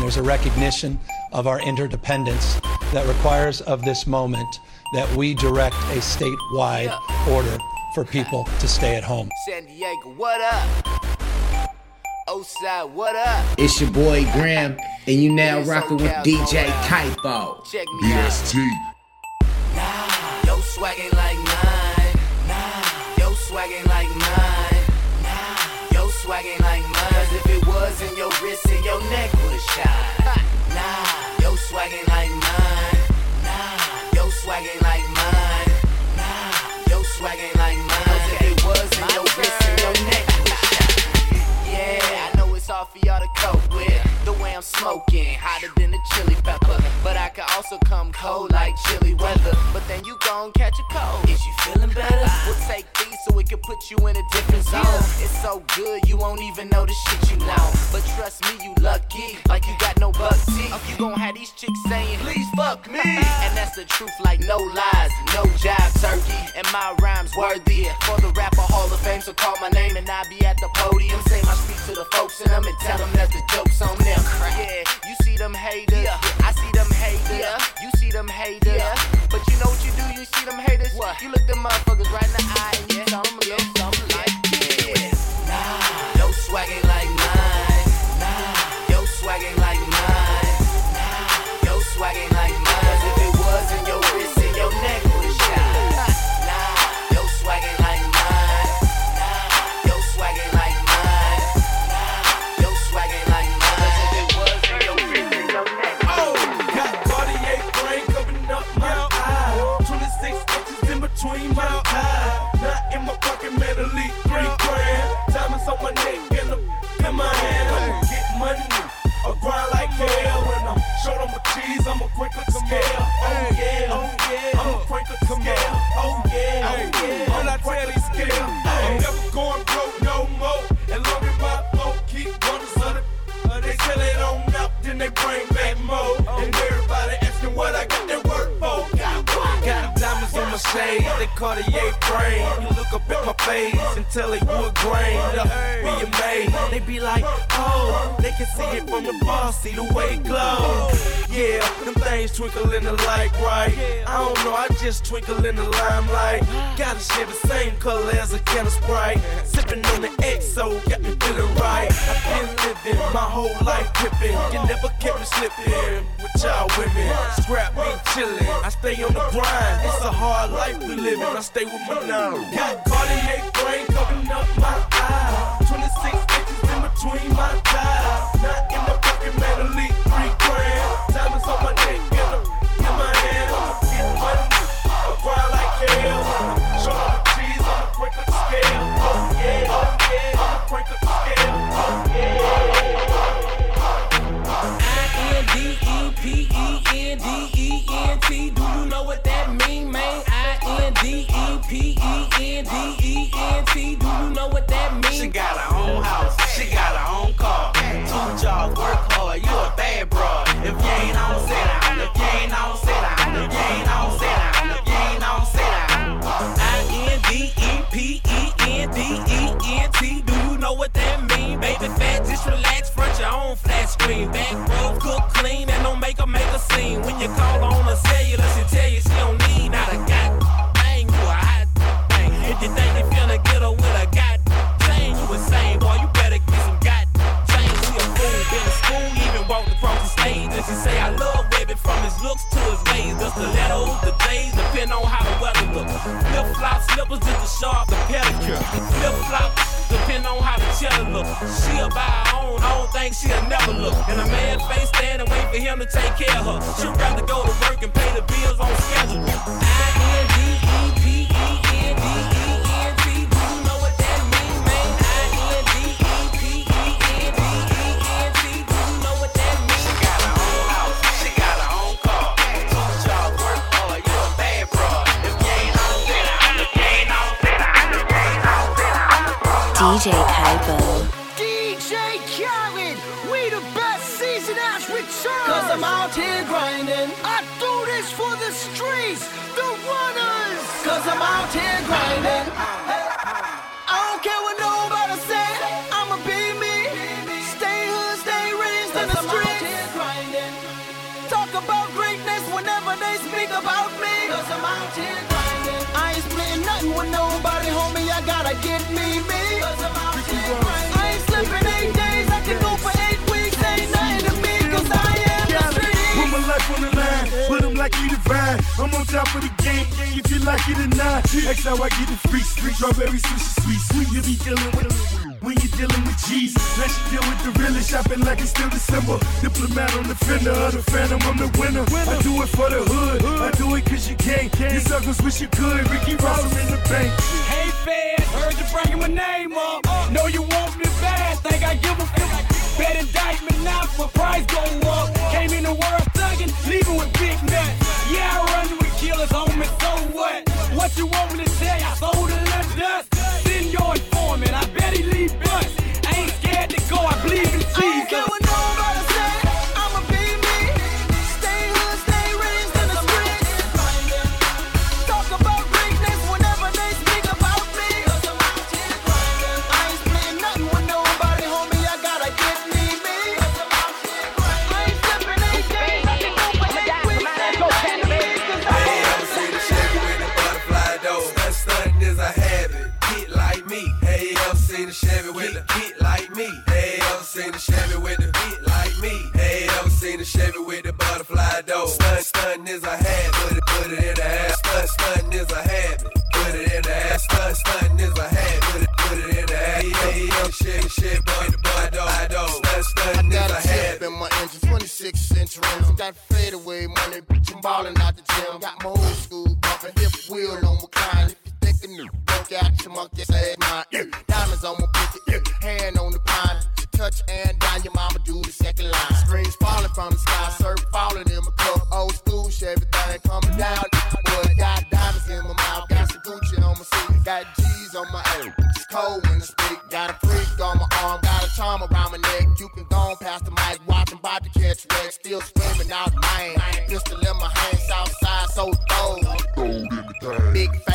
There's a recognition of our interdependence that requires of this moment that we direct a statewide order for people to stay at home. San Diego, what up? Oside, what up? It's your boy Graham, and you now rocking with DJ Caipo. Check me out. Nah, yo swag ain't like mine. Nah, yo swag ain't like mine. Nah, yo swag ain't like mine. Cause if it was in your wrist and your neck Nah, yo swag ain't like mine. Nah, yo swag ain't like mine. Nah, yo swag ain't like mine. Cause if it was in your wrist and your neck. Yeah, I know it's hard for y'all to cope with. The way I'm smoking, hotter than a chili pepper. But I could also come cold like chilly weather. But then you gon' catch a cold. Is you feeling better? We'll take these so it can put you in a different zone. It's so good, you won't even know the shit you know. But trust me, you lucky, like you got no buck teeth. You gon' have these chicks saying, please fuck me. And that's the truth, like no lies, no jive turkey. And my rhymes worthy for the rapper Hall of Fame. So call my name and I'll be at the podium. Say my speech to the folks in them and tell them that the joke's on them. Yeah, you see them haters. yeah, I see them haters. Yeah. You see them haters. Yeah. But you know what you do? You see them haters. You look them motherfuckers right in the eye and you tell them a little something like this. Nah, yo swag ain't like I'ma quick like a scale. Oh yeah, oh yeah, I'ma crank a scale. Oh yeah, oh yeah, I'ma crank a scale. I'm never going broke no more. And long as my flow keep son, uh, they sell it on out, then they bring back more. Shade, they Cartier frame. You look up at my face and tell it wood grain. Be made. They be like, oh, they can see it from the bar, see the way it glow. Yeah, them things twinkle in the light, right? I don't know, I just twinkle in the limelight. Gotta share the same color as a can of Sprite. Sipping on the XO, got me feeling right. I've been living my whole life pimping. You never kept me slipping with y'all women. Scrap me chillin'. I stay on the grind. It's a hard life we living. I stay with my now. Got Cartier frame covering up my eye. 26 inches in between my thighs. Not in the pocket, man, three grand. Diamonds on my neck and a, in my hand. Get money. I grind like hell. Show on the cheese, I'ma crank like a scale. Oh yeah, oh yeah, I'ma crank like a scale. Oh yeah. I-N-D-E-P-E-N-D-E-N-T. Do you know I-N-D-E-P-E-N-D-E-N-T. Do you know what that mean? She got her own house, she got her own car. Two jobs, work hard, you a bad broad. If you ain't on, sit down. If you ain't on, sit down. If you ain't on, sit down. If you ain't on, sit down. I-N-D-E-P-E-N-D-E-N-T. Do you know what that mean? Baby fat, just relax, front your own flat screen. I'm on top of the game, if you like it or not. That's how I get the free street. Strawberry sushi, sweet, sweet. You be dealing with when you dealing with G's. Let you deal with the realest, shopping like it's still December. Diplomat on the fender of the phantom, I'm the winner. I do it for the hood, I do it cause you can't. You suckers wish you could, Ricky Ross, in the bank. Bringing my name up. Know you want me bad, think I give a fuck. Bet indictment now, my price go up. Came in the world thugging, leaving with big nuts. Yeah, I run with killers me, so what? What you want me to say? I sold a calling out the Big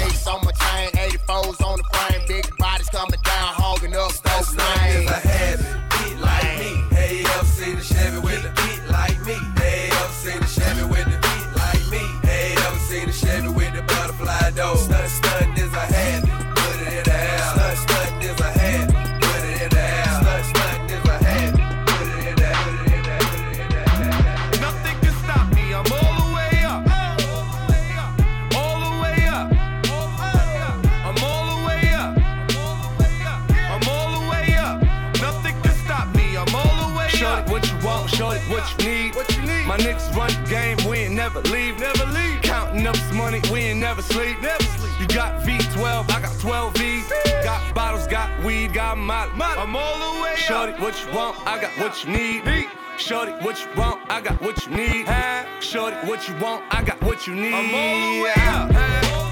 what you want, I got what you need. Need. Shorty, what you want, I got what you need. Shorty, what you want, I got what you need. I'm all the way up. I'm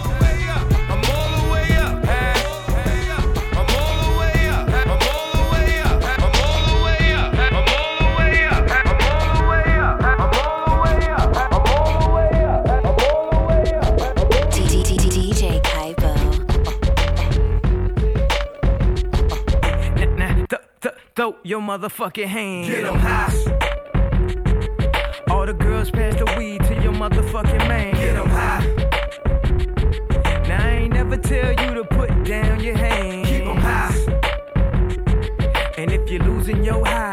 motherfucking hands. Get 'em high. All the girls pass the weed to your motherfucking man. Get 'em high. Now I ain't never tell you to put down your hands. Keep 'em high. And if you're losing your high,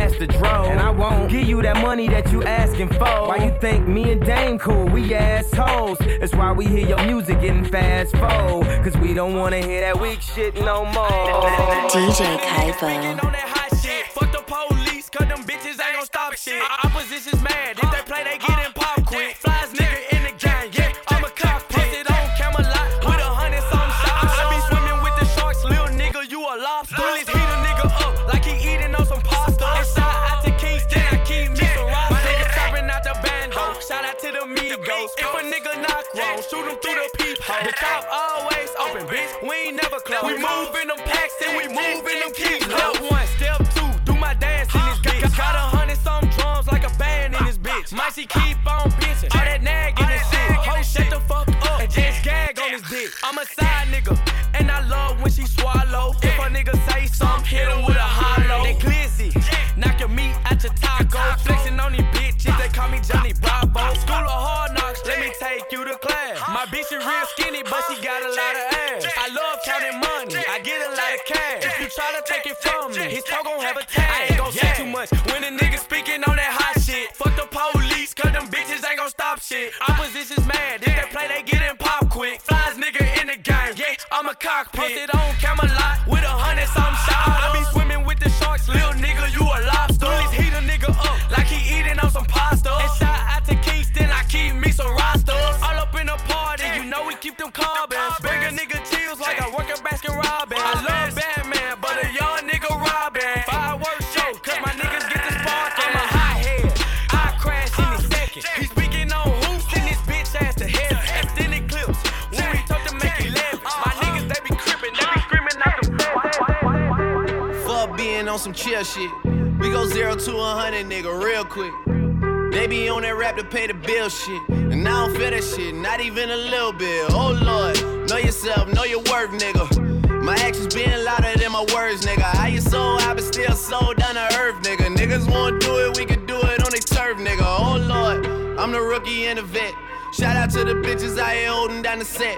the dro. And I won't give you that money that you asking for. Why you think me and Dame cool? We assholes. That's why we hear your music getting fast forward. Cause we don't wanna hear that weak shit no more. DJ Caipo. on that hot shit. Fuck the police, cause them bitches ain't gon' stop shit. Opposition's mad. If they play, they get nigga knock wrong, shoot him through the peephole. The top always open, bitch. We ain't never close. We move in them packs and we move in them keys. Step one, step two, do my dance in this bitch. Got a hundred some drums like a band in this bitch. Might she keep on bitching, all that nag in this shit. Ho, shut the fuck up and just gag on this dick. I'm a side nigga, and I love when she swallow. Try to take it from me, his talk gon' have a tag. I ain't gon' say too much when a nigga speaking on that hot shit. Fuck the police, cause them bitches ain't gon' stop shit. Opposition's mad, if they play, they get in pop quick. Flies nigga in the game, yeah, I'm a cockpit. Posted on Camelot with a hundred some shots. I be swimming with the sharks, little nigga, shit. We go zero to a hundred, nigga, real quick. They be on that rap to pay the bill shit. And I don't feel that shit, not even a little bit. Oh lord, know yourself, know your worth, nigga. My actions being louder than my words, nigga. How you so high but still so down to earth, nigga. Niggas won't do it, we can do it on they turf, nigga. Oh lord, I'm the rookie and the vet. Shout out to the bitches I here holding down the set.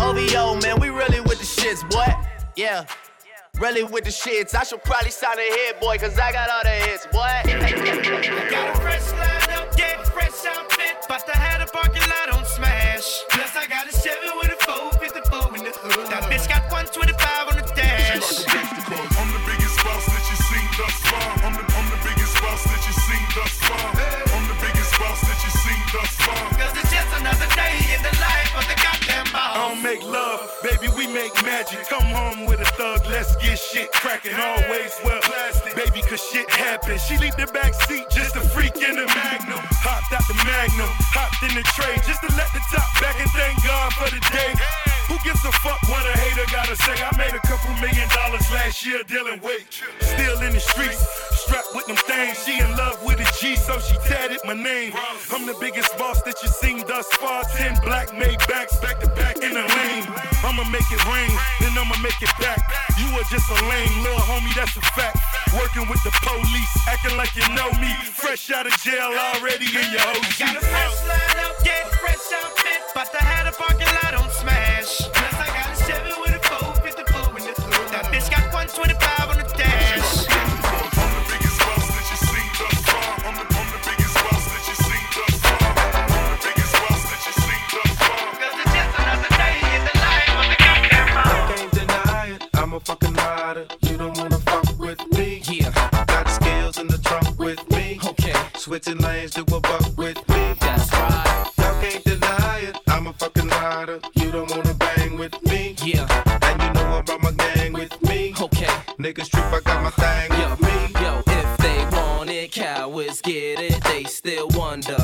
OVO, man, we really with the shits, boy. Yeah. Really with the shits. I should probably sign a hit, boy, cause I got all the hits, boy. Got a fresh line up, yeah, fresh outfit. But I had a parking lot on smash. Plus, I got a 7 with a 454 in the hood. That bitch got 125 make love, baby, we make magic. Come home with a thug, let's get shit cracking. Always well plastic, baby, cause shit happens. She leave the back seat just a freak in the magnum. Hopped out the magnum, hopped in the tray just to let the top back and thank God for the day. Who gives a fuck what a hater gotta say? I made a couple million dollars last year dealing weight. Still in the streets, strapped with them things. She in love with a G, so she tatted my name. I'm the biggest boss that you seen thus far. Ten black made backs back to back in the lane. I'ma make it rain, then I'ma make it back. You are just a lame little homie, that's a fact. Working with the police, acting like you know me. Fresh out of jail, already in your OG. Got a fresh line up, yeah, fresh outfit. But I had a parking lot on smash. Plus, I got a Chevy with a 454 in the hood. That bitch got 125 a fucking rider. You don't wanna fuck with me. Yeah. Got skills in the trunk with me. Okay. Switching lanes to a buck with me. That's right. Y'all can't deny it, I'm a fucking rider. You don't wanna bang with me. Yeah. And you know I brought my gang with me. Okay. Niggas trip, I got my thing with me. Yo, if they want it, cowards get it. They still wonder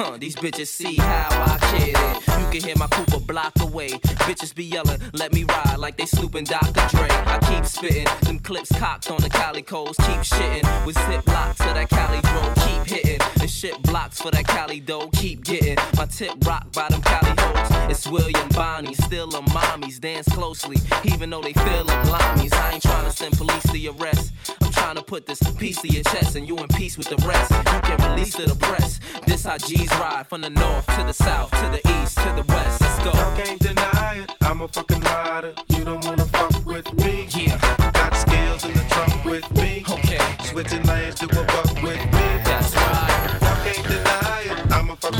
Huh, these bitches see how I kid it. You can hear my coupe a block away. Bitches be yelling, let me ride like they snooping Dr. Dre. I keep spitting, them clips cocked on the calicos. Keep shitting with zip locks of that Cali bro. Keep hitting shit blocks for that Cali dough. Keep getting my tip rocked by them Cali hoes. It's William Bonney, still a mommies. Dance closely, even though they feel them limeys. I ain't trying to send police to your arrest. I'm trying to put this piece to your chest and you in peace with the rest. You can release to the press. This how G's ride from the north to the south to the east to the west. Let's go. Y'all can't deny it, I'm a fucking rider. You don't wanna fuck with me. Yeah. Got skills in the trunk with me. Okay. Switching lanes to a buck with me. Hey,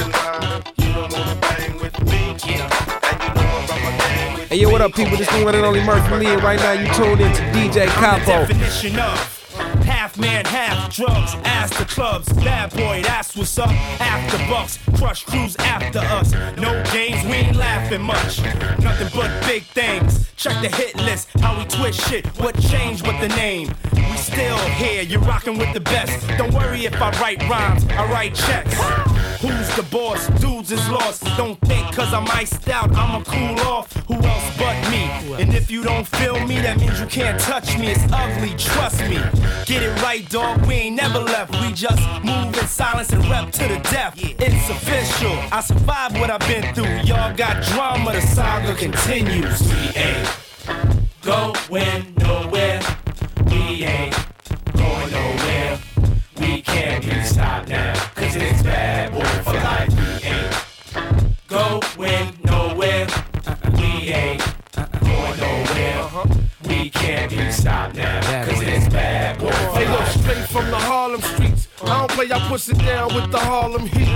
yo, what up, people? This is the one and only Murphy Lee, and right now you tune in to DJ Caipo half man, half drugs. Ass the clubs, bad boy, that's what's up. After bucks, crush crews after us. No games, we ain't laughing much. Nothing but big things. Check the hit list, how we twist shit. What changed with the name? We still here, you're rocking with the best. Don't worry if I write rhymes, I write checks. Who's the boss? Dudes is lost. Don't think cause I'm iced out, I'ma cool off. Who else but me? And if you don't feel me, that means you can't touch me. It's ugly, trust me. Get it right, dog. We ain't never left. We just move in silence and rep to the death. It's official. I survived what I've been through. Y'all got drama, the saga continues. We ain't going nowhere. We ain't going nowhere. We can't be stopped now. Cause it's bad boy for life. We ain't going nowhere. We ain't going nowhere. We can't be stopped now. Cause it's bad boy from the Harlem streets. I don't play, y'all push it down with the Harlem heat.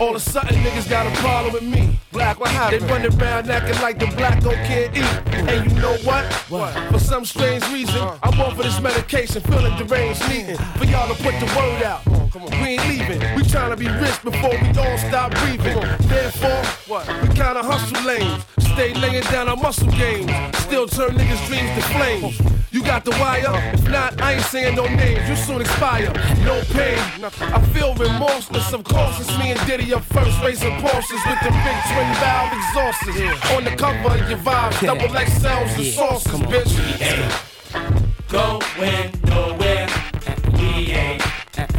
All of a sudden, niggas got a problem with me. Black, what happened? They run around acting like the black don't can't eat. And you know what? What? For some strange reason, uh. I'm on for this medication, feeling deranged, needing for y'all to put the word out. We ain't leaving. We trying to be rich before we all stop breathing. Therefore, what? We kinda hustle lanes. Stay laying down our muscle games. Still turn niggas' dreams to flames. You got the wire? If not, I ain't saying no names. You soon expire. No pain. I feel remorseless. Of course, it's me and Diddy up first, racing Porsches with the big twin valve exhausts. On the cover of your vibes, double XLs and sauces, bitch. We ain't Going nowhere. We ain't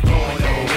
going nowhere.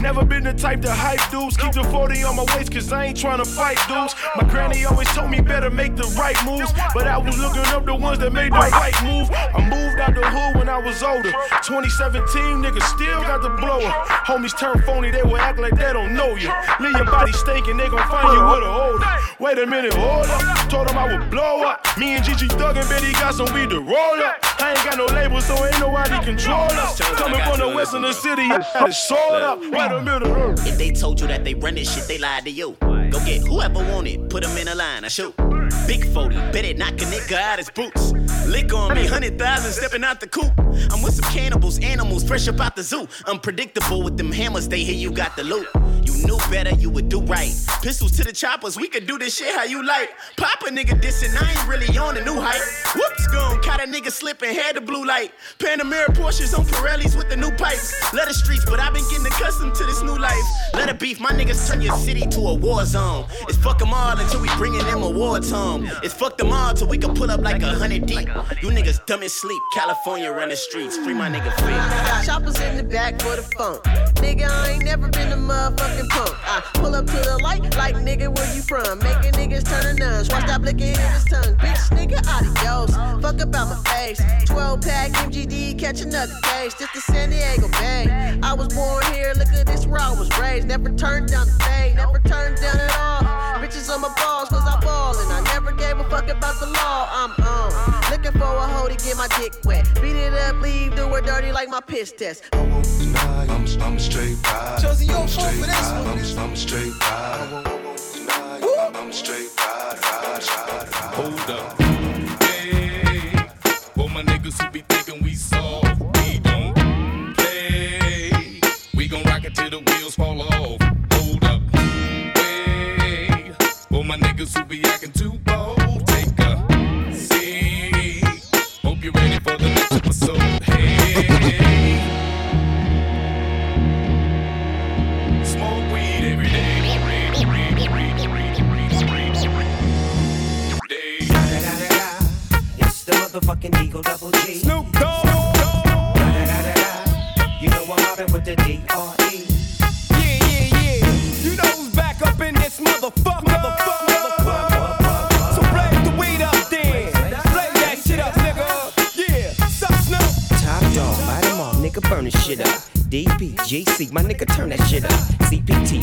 Never been the type to hype dudes. Keep the 40 on my waist, cause I ain't trying to fight dudes. My granny always told me better make the right moves, but I was looking up the ones that made the right move. I moved out the hood when I was older. 2017, niggas still got the blower. Homies turn phony, they will act like they don't know you. Leave your body stinking, they gon' find you with a holder. Wait a minute, hold up. Told them I would blow up. Me and Gigi Thug and Betty got some weed to roll up. I ain't got no label, so ain't nobody control us. Coming from the west of the city, had it sold up. Wait a minute. If they told you that they run this shit, they lied to you. Go get whoever want it, put them in a line, I shoot. Big 40, bet it knock a nigga out his boots. Lick on me, 100,000 stepping out the coop. I'm with some cannibals, animals, fresh up out the zoo. Unpredictable with them hammers, they hear you got the loot. You knew better, you would do right. Pistols to the choppers, we could do this shit how you like. Pop a nigga dissing, I ain't really on a new hype. Whoops, gone, caught a nigga slipping, had the blue light. Panamera Porsches on Pirellis with the new pipes. Let the streets, but I've been getting accustomed to this new life. Let it beef, my niggas turn your city to a war zone. It's fuck them all until we bringing them awards home. It's fuck them all till we can pull up like a hundred deep. You niggas dumb as sleep. California run the streets. Free my nigga free. Choppers in the back for the funk. Nigga, I ain't never been a motherfucking punk. I pull up to the light, like nigga, where you from? Making niggas turn to nuns. Watch that blinking in his tongue. Bitch, nigga, adios. Fuck about my face. 12 pack MGD, catch another case. Just the San Diego Bay. I was born here, look at this where I was raised. Never turned down the fade, never turned down at all. Bitches on my balls, cause I ball. And I never gave a fuck about the law. I'm on. Looking for a hoe to get my dick wet. Beat it up, leave, do it dirty like my piss test. I'm, I'm straight ride. Josie, you I'm don't fuck straight with this one. I'm, I'm straight ride. I'm, I'm straight ride, ride, ride, ride. Hold up. Hey, for my niggas who be thinking we soft, we don't play. We gon' rock it till the wheels fall off. Hold up. Hey, for my niggas who be acting too bold, episode. Hey. Smoke weed every It's the motherfucking Eagle Double G. Snoop DPGC, my nigga, turn that shit up. CPT,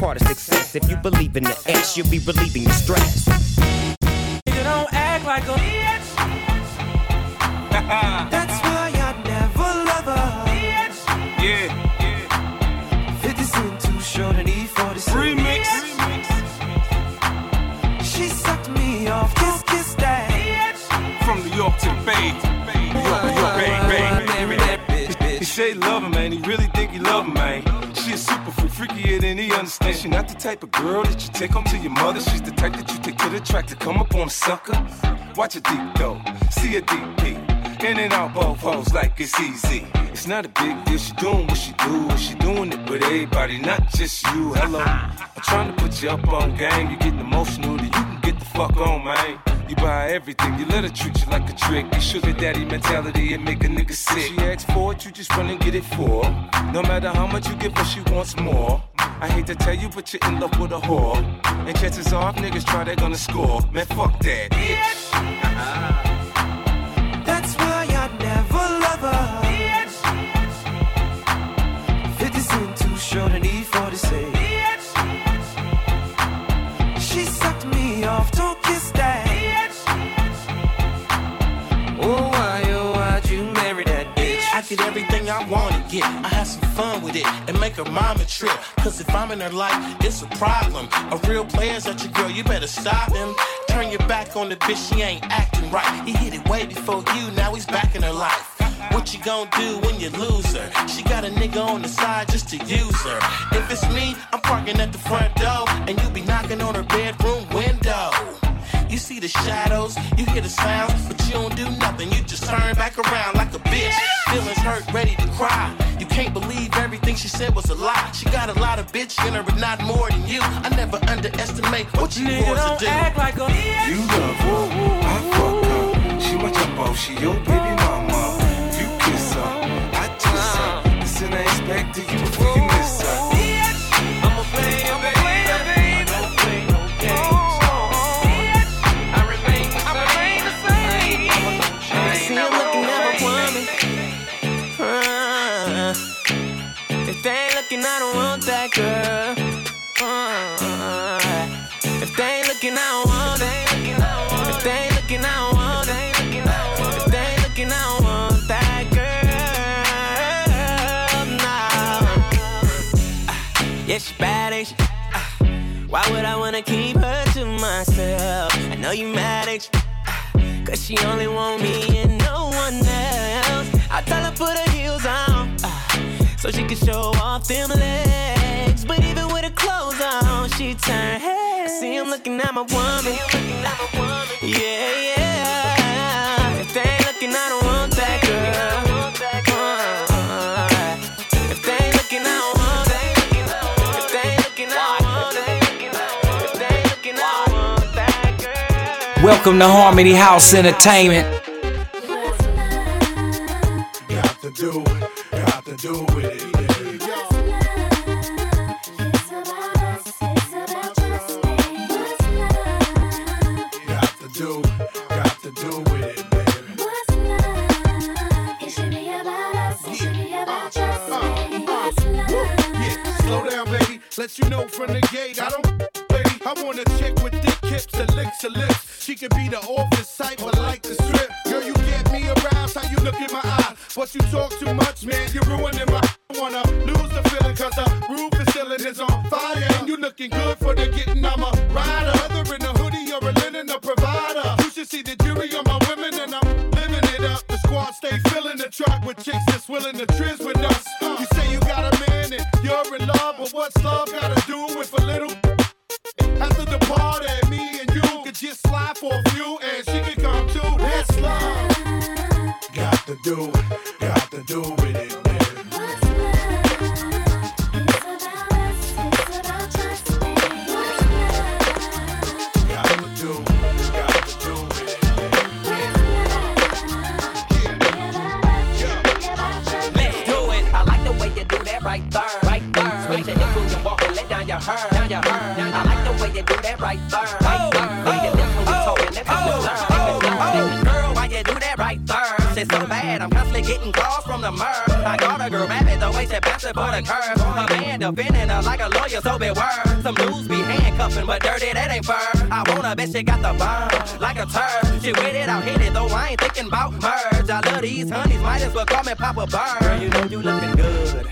part of success. If you believe in the ass, you'll be relieving the stress. You don't act like a bitch. That's why I never love her. Yeah. 50 Cent too short and E46. Remix. She sucked me off, kiss, kiss that. From New York to the Bay. Understands. She not the type of girl that you take home to your mother. She's the type that you take to the track to come up on a sucker. Watch a deep though, see a deep peek. In and out both hoes like it's easy. It's not a big deal. She doing what she do. She doing it with everybody, not just you. Hello, I'm trying to put you up on game. You getting emotional, then you can get the fuck on, man. You buy everything, you let her treat you like a trick. Your sugar daddy mentality, it make a nigga sick. She asks for it, you just run and get it for her. No matter how much you give her, she wants more. I hate to tell you, but you're in love with a whore. And chances are, if niggas try, they're gonna score. Man, fuck that, bitch. I wanna get. I have some fun with it and make her mama trip. Cause if I'm in her life, it's a problem. A real player's at your girl, you better stop him. Turn your back on the bitch, she ain't acting right. He hit it way before you, now he's back in her life. What you gonna do when you lose her? She got a nigga on the side just to use her. If it's me, I'm parking at the front door, and you be knocking on her bedroom window. You see the shadows, you hear the sounds, but you don't do nothing. You just turn back around like a bitch. Feelings hurt, ready to cry. You can't believe everything everything she said was a lie. She got a lot of bitch in her, but not more than you. I never underestimate what you Nigga, want don't to do. act like a You love her, I fuck her. She my jump off, she your baby mama. Yeah, she bad, ain't she? Ah, Why would I wanna keep her to myself? I know you mad, ain't you? Cause she only want me and no one else. I tell her put her heels on, ah, so she can show off them legs. But even with her clothes on, she turn heads. I see looking at my woman. Yeah, yeah. If they ain't looking, I don't Welcome to Harmony House Entertainment. Got to do it, got to do it. To to. Let you know from the gate. I don't, baby. I want a chick with thick hips and licks her lips. She could be the office type, but like the strip. Girl, you get me aroused. How you look in my eyes? But you talk too much, man. You're ruining my. I wanna lose the feeling, cause the roof is ceiling is on fire. And you looking good for the getting. I'm a rider. Whether in a hoodie or a linen, a provider. You should see the jury on my women, and I'm living it up. The squad stay filling the truck with chicks that's willing to trizz with us. You say you got a man and you're in love, but what's love gotta do lawyer, so beware. Some dudes be handcuffing, but dirty, that ain't fur. I want a bitch, she got the burn, like a turd. She with it, I'll hit it, though I ain't thinking about merge. I love these honeys, might as well call me Papa Bird. Girl, you know you looking good.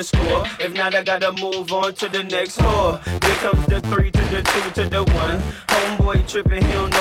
The score. If not, I gotta move on to the next whore. Then comes the three to the two to the one. Homeboy tripping, know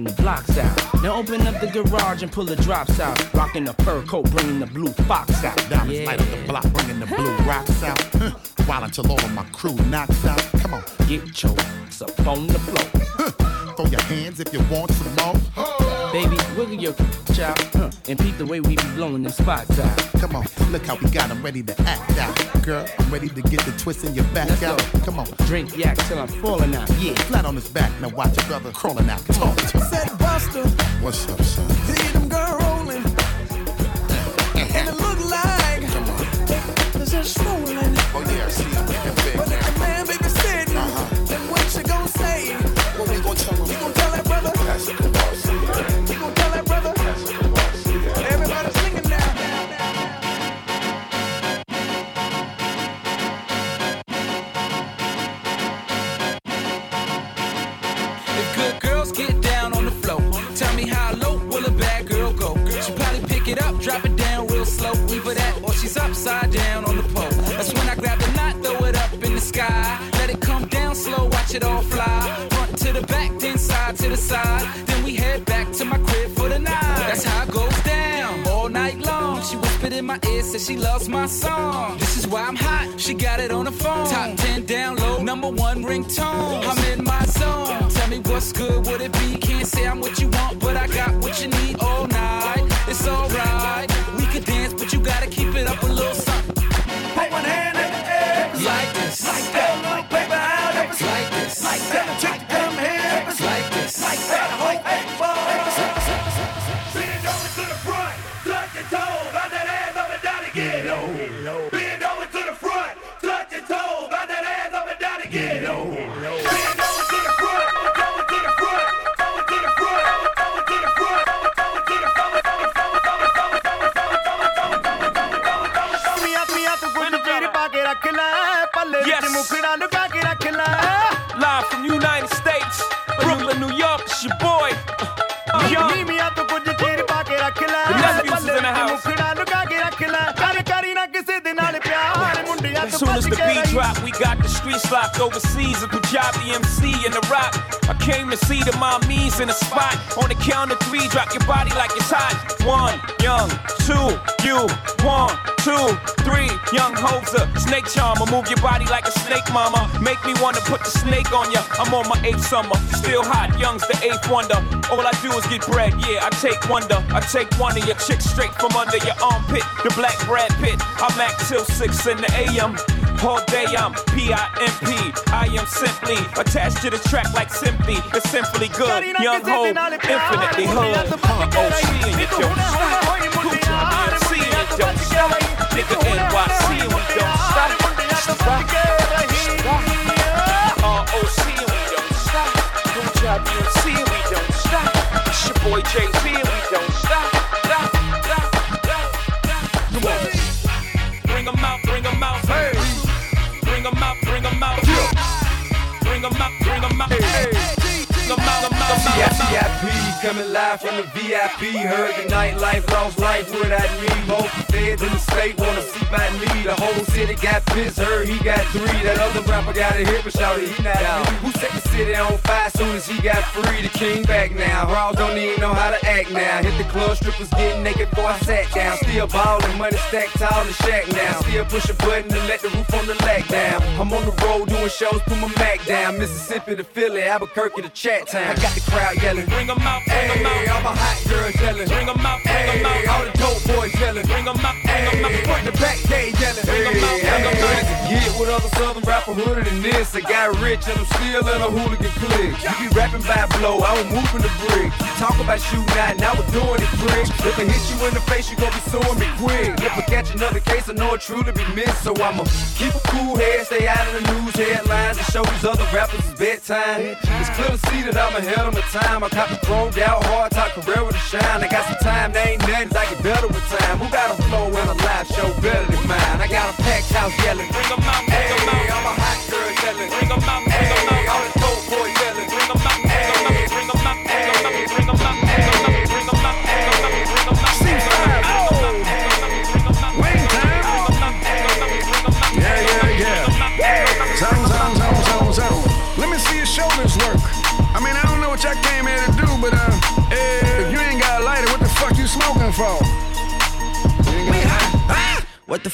blacking the blocks out. Now open up the garage and pull the drops out. Rocking the fur coat, bringing the blue fox out. Diamonds light up the block, bringing the blue rocks out. Huh. While until all of my crew knocks out. Come on, get your ass up on the floor. Huh. Throw your hands if you want some more. Baby, wiggle your child huh, and peep the way we be blowing them spots out. Come on, look how we got them ready to act out. Girl, I'm ready to get the twist in your back Let's out. go. Come on, Drink yak till I'm falling out. yeah, flat on his back. Now watch your brother crawling out. Talk my ear, says she loves my song. This is why I'm hot. She got it on the phone. Top 10 download, number one ringtone. I'm in my zone. Tell me what's good, would it be? Can't say I'm what you want, but I got what you need all night. It's alright. We could dance, but you gotta keep it up a little something. Put one hand in the air. Like this. Like that. Little paper out. Every Like this. Like that. Locked overseas. A Punjabi MC in the rock. I came to see the mommies in the spot. On the count of three, drop your body like it's hot. One, young, two, you, one, two, three, young hoser, snake charmer. Move your body like a snake, mama. Make me wanna put the snake on ya. I'm on my eighth summer, still hot. Young's the eighth wonder. All I do is get bread. Yeah, I take wonder. I take one of your chicks straight from under your armpit. The black Brad Pitt. I'm act till six in the a.m. All day I'm P-I-M-P. I am simply attached to the track like simply. It's simply good. Young ho, infinitely hood. OC and you don't stop. Gucci MC and you don't stop. Nigga NYC and we don't stop. Stop. Stop. Uh, OC and we don't stop. Gucci MC and we don't stop. It's your boy Jay-Z and we don't. Stop. peace coming live from the VIP. Heard the nightlife, lost life without me. Both feds in the state wanna see by me. The whole city got pissed, heard he got three. That other rapper got a hit, but shouted he not me. Who set the city on fire soon as he got free? The king back now. Raw don't even know how to act now. Hit the club, strippers getting naked before I sat down. Still ballin', money stacked tall in the shack now. Still push a button to let the roof on the lack down. I'm on the road doing shows, put my Mac down. Mississippi to Philly, Albuquerque to Chat Town. I got the crowd yelling. Bring 'em out, bring 'em out. All my hot girls yelling. Bring 'em out, bring 'em out. All the dope boys yelling. Bring 'em out, bring 'em out. Front the back gate yelling. Bring 'em out, bring 'em out. Get with other southern rapper hooded than this. I got rich and I'm still in a hooligan clique. You be rapping by blow, I don't move in the brick. Talk about shooting out, now we're doing it quick. If I hit you in the face, you gon' be suing me quick. If I catch another case, I know it truly be missed. So I'ma keep a cool head, stay out of the news headlines, and show these other rappers it's bedtime. It's clear to see that I'm ahead of my time. I caught the chromed out hard top career with a shine. I got some time, they ain't nothing, I get better with time. Who got a flow and a live show better than mine? I got a packed house yelling. Bring 'em out, bring 'em out. I'm a hot girl yelling. Bring 'em out, bring 'em out.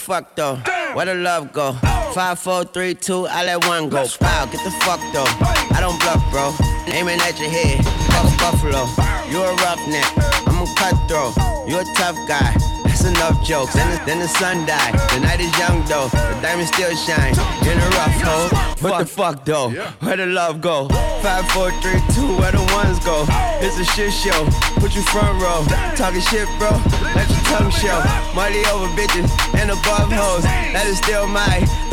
Fuck though? Where the love go? Five, four, three, two, I let one go. Wow, get the fuck though. I don't bluff, bro. Aiming at your head, fuck buffalo. You a roughneck, I'm a cutthroat. You a tough guy. That's enough jokes. Then the, then the sun died. The night is young though. The diamond still shine. In a rough hole. What the fuck though? Where the love go? Five, four, three, two. Where the ones go? It's a shit show. Put you front row. Talking shit, bro. Let your tongue show. Money over bitches and above hoes. That is still my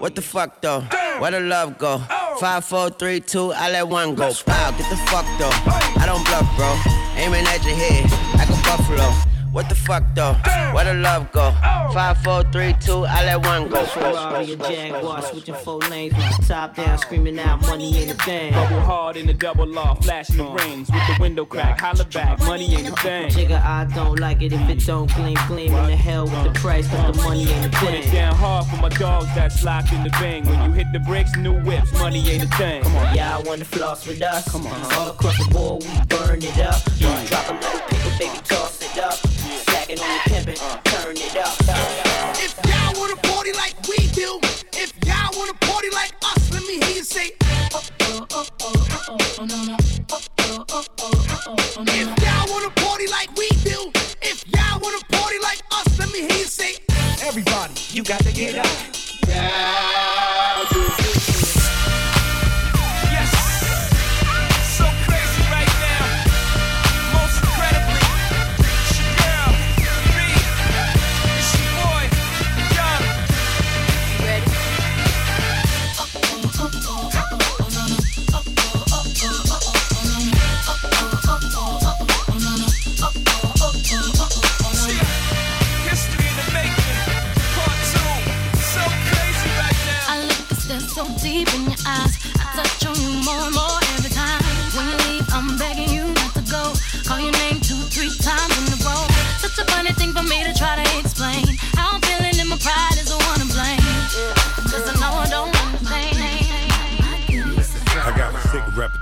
What the fuck though? Where the love go? Five, four, three, two, I let one go. Wow, get the fuck though. I don't bluff, bro. Aiming at your head like a buffalo. What the fuck though? Where the love go? Five, four, three, two, I let one go. Ferrari, a Jaguar, switching four lanes with the top down, screaming out money in the bank. Bubble hard in the double law, flashing the rings with the window crack. Holla back, money ain't a thing. Jigga, I don't like it if it don't gleam, gleam in the hell with the price, but the money ain't a Put it down hard for my dogs that's locked in the bang. When you hit the bricks, new whips, money ain't a thing. Come on, Y'all wanna floss with us? Come on. All across the board, we burn it up. Drop a little paper, baby, toss it up. Stacking on the pimpin', turn it up. If y'all wanna party like we do, if y'all wanna party like us, let me hear you say. If y'all wanna party like we do, if y'all wanna party like us, let me hear you say. Everybody, you got to get up. Yes. Eyes. I touch on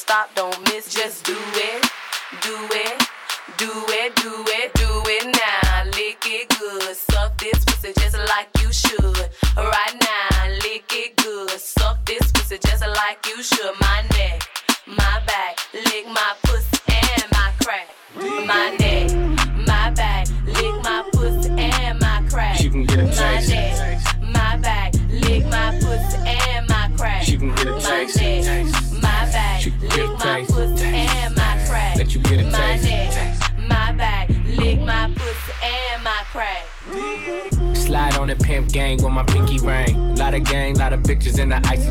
Stop, don't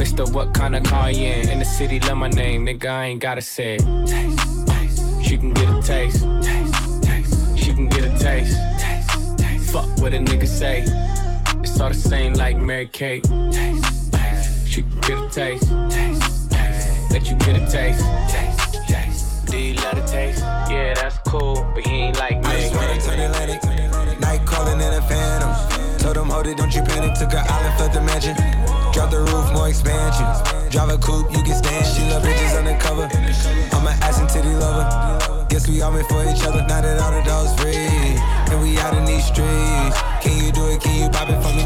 Mister, what kind of car you in? In the city, love my name, nigga, I ain't gotta say it. She can get a taste. She can get a taste. Fuck what a nigga say. It's all the same like Mary Kate. She can get a taste. Let you get a taste. Taste, taste. Do you love the taste? Yeah, that's cool, but he ain't like me. I just wanna turn Atlantic. Night calling in a phantom. Told them, hold it, don't you panic. Took her island, fled the mansion. Drop the roof, more expansions. Drive a coupe, you can stand. She love bitches undercover. I'm an ass and titty lover. Guess we all meant for each other. Now that all the dogs free. And we out in these streets. Can you do it? Can you pop it for me?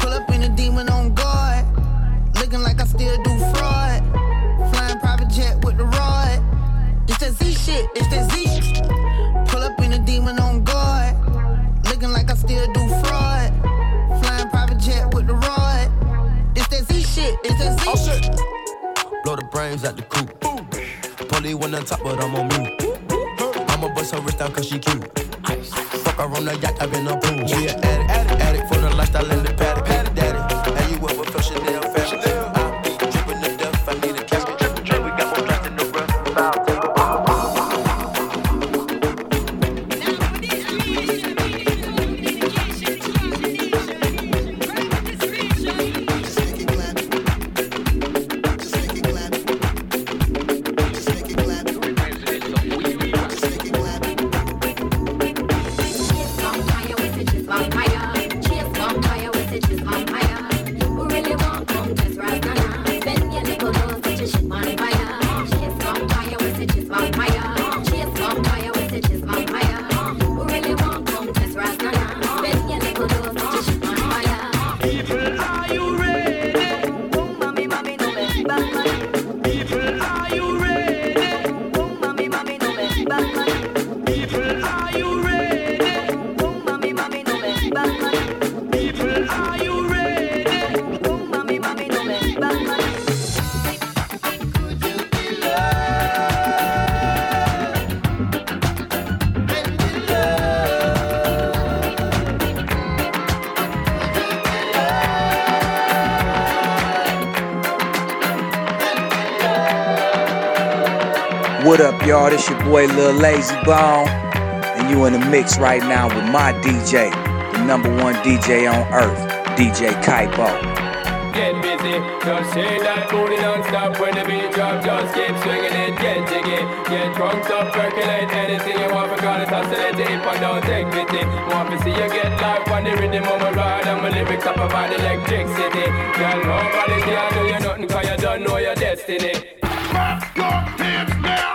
Pull up in a demon on guard. Looking like I still do fraud. Flying private jet with the rod. It's that Z shit, it's that Z. shit. Blow the coop. Polly on top, but I'm on mute. I'ma bust her wrist down cause she cute. Fuck her on the yacht, I've been a pool. We an addict, addict, addict for the lifestyle y'all? This your boy Lil Layzie Bone, and you in the mix right now with my DJ, the number one DJ on earth, DJ Caipo. Get busy, just shake that booty non-stop when the beat drop. Just keep swinging it, get jiggy, get drunk up, percolate anything you want because it's oscillating. If I don't take pity, want to see you get life on the rhythm of my ride and my lyrics up about electricity. Girl, nobody can do you nothing cause you don't know your destiny. Clap your hands now.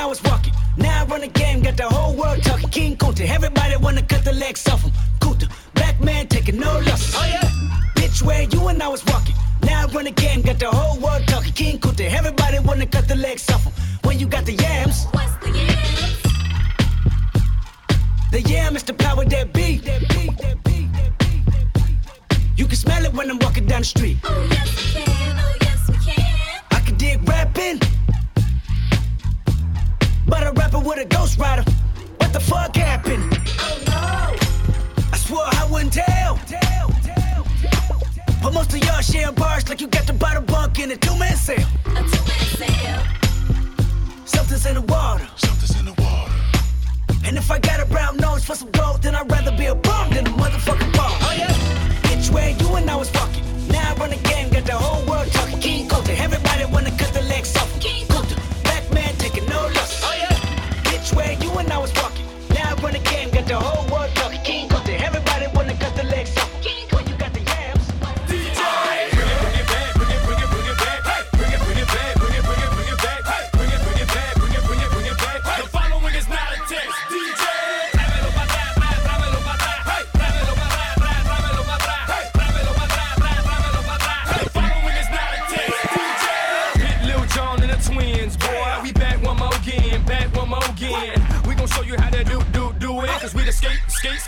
I was walking. Now I run the game, got the whole world talking. King Kunta, everybody wanna cut the legs off him. Kunta, black man taking no losses. Oh yeah. Bitch, where you and I was walking. Now I run the game, got the whole world talking. King Kunta, everybody wanna cut the legs off him. When you got the yams. What's the yams? The yam is the power that be. That be, that be, that be, that be. You can smell it when I'm walking down the street. Oh yes we can, rapper with a ghost rider. What the fuck happened? Oh no! I swore I wouldn't tell. But most of y'all share bars like you got the bottom bunk in a two-man sale. A two-man sale. Something's in the water. Something's in the water. And if I got a brown nose for some gold, then I'd rather be a bum than a motherfucking bum. Oh yeah. Bitch, where you and I was walking. Now I run the game, got the whole world talking.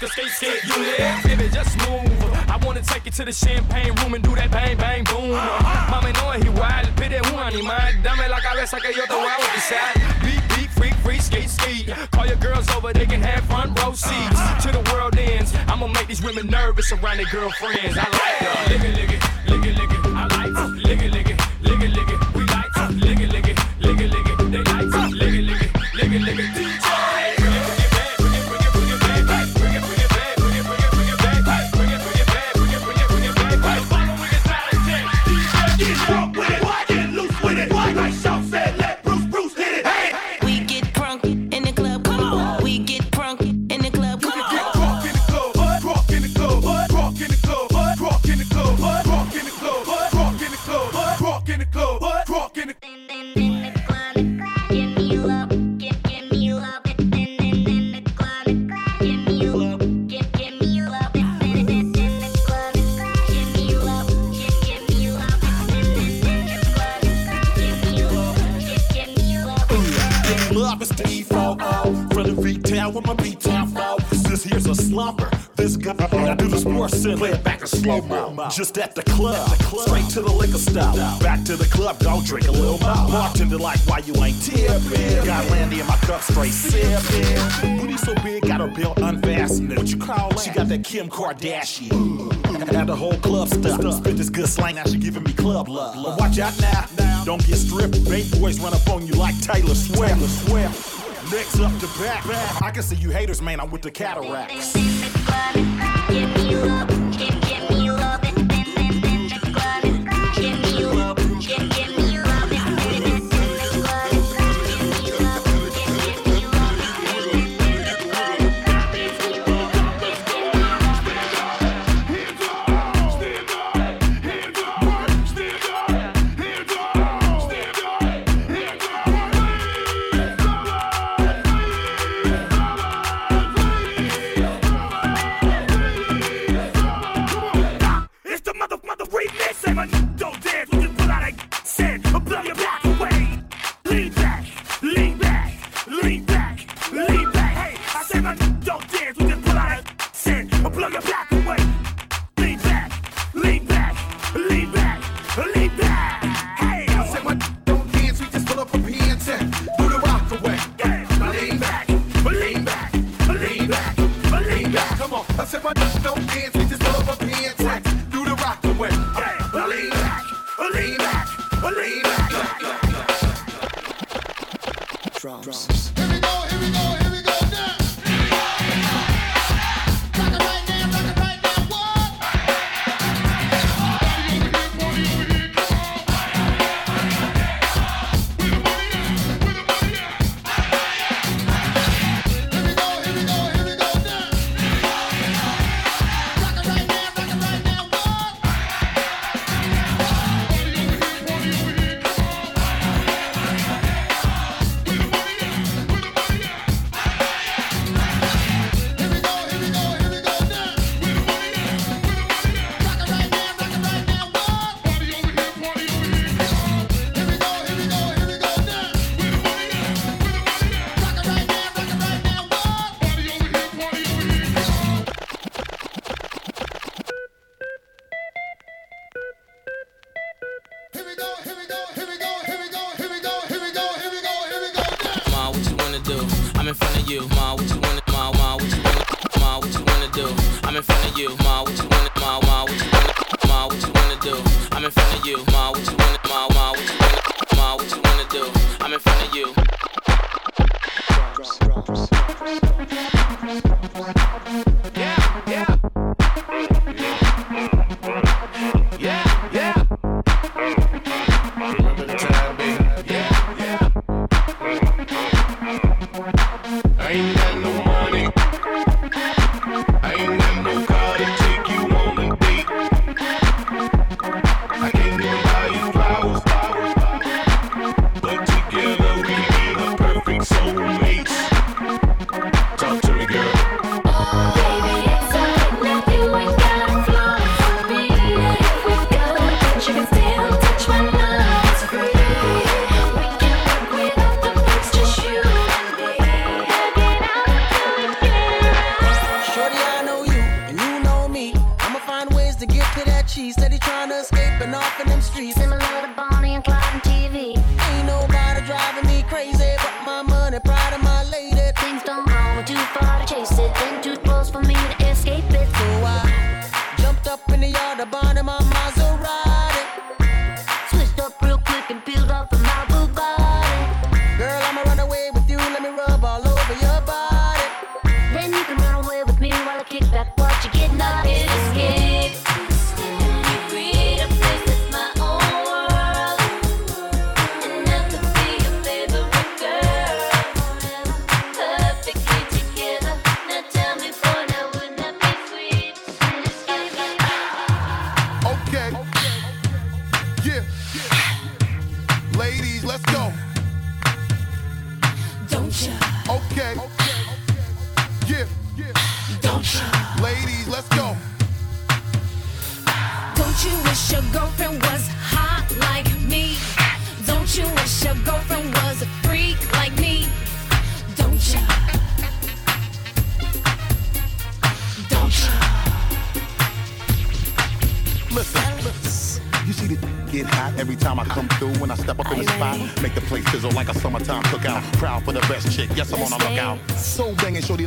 Skate, skate, skate. You live, baby, just move. I wanna take you to the champagne room and do that bang, bang, boom. Mami, no es igual, pide un animal. Dame la cabeza que yo te voy a bautizar. Beat, beat, freak, free, skate, skate. Call your girls over, they can have front row seats. To the world ends, I'ma make these women nervous around their girlfriends. I like that. Lick it, lick it, lick it, lick it. I like it. Lick it, lick it, lick it, lick it. It. person. Play it back a slow mo. Just at the club. Straight to the liquor stop. Back to the club, don't drink a little more. Bartender like, why you ain't tipping? Got Landy in my cup, straight sipping. Booty so big, got her belt unfastened. What you call that? She got that Kim Kardashian. Had the whole club stuck. Spit this good slang, now she giving me club love. But watch out now, now. don't get stripped. Bait boys run up on you like Taylor Swift. Taylor Swift. Next up to back. I can see you haters, man. I'm with the cataracts. Get you up.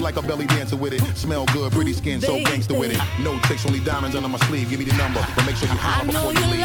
like a belly dancer with it. Smell good, pretty skin, so gangster with it. No tricks, only diamonds under my sleeve. Give me the number, but make sure you holler before you leave.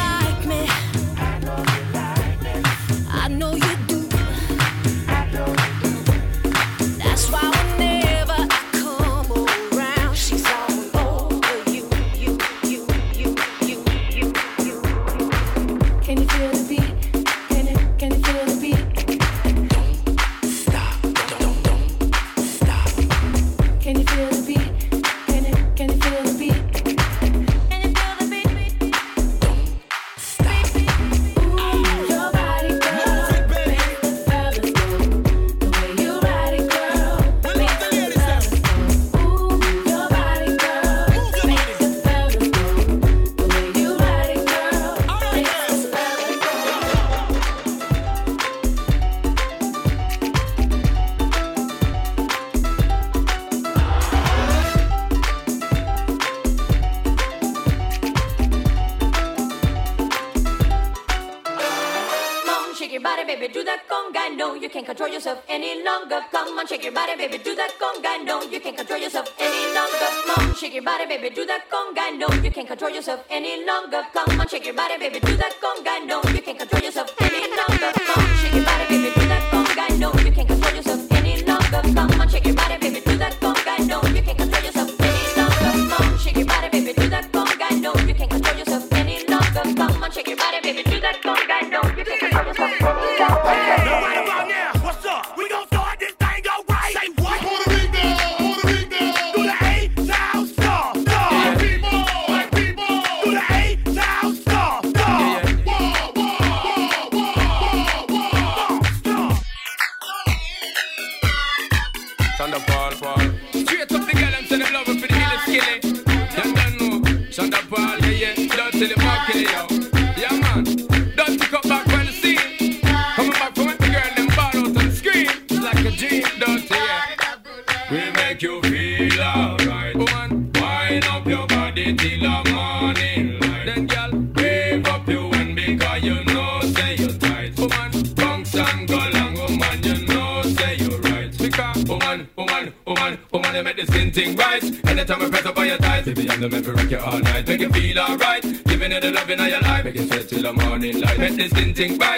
ting ting bang.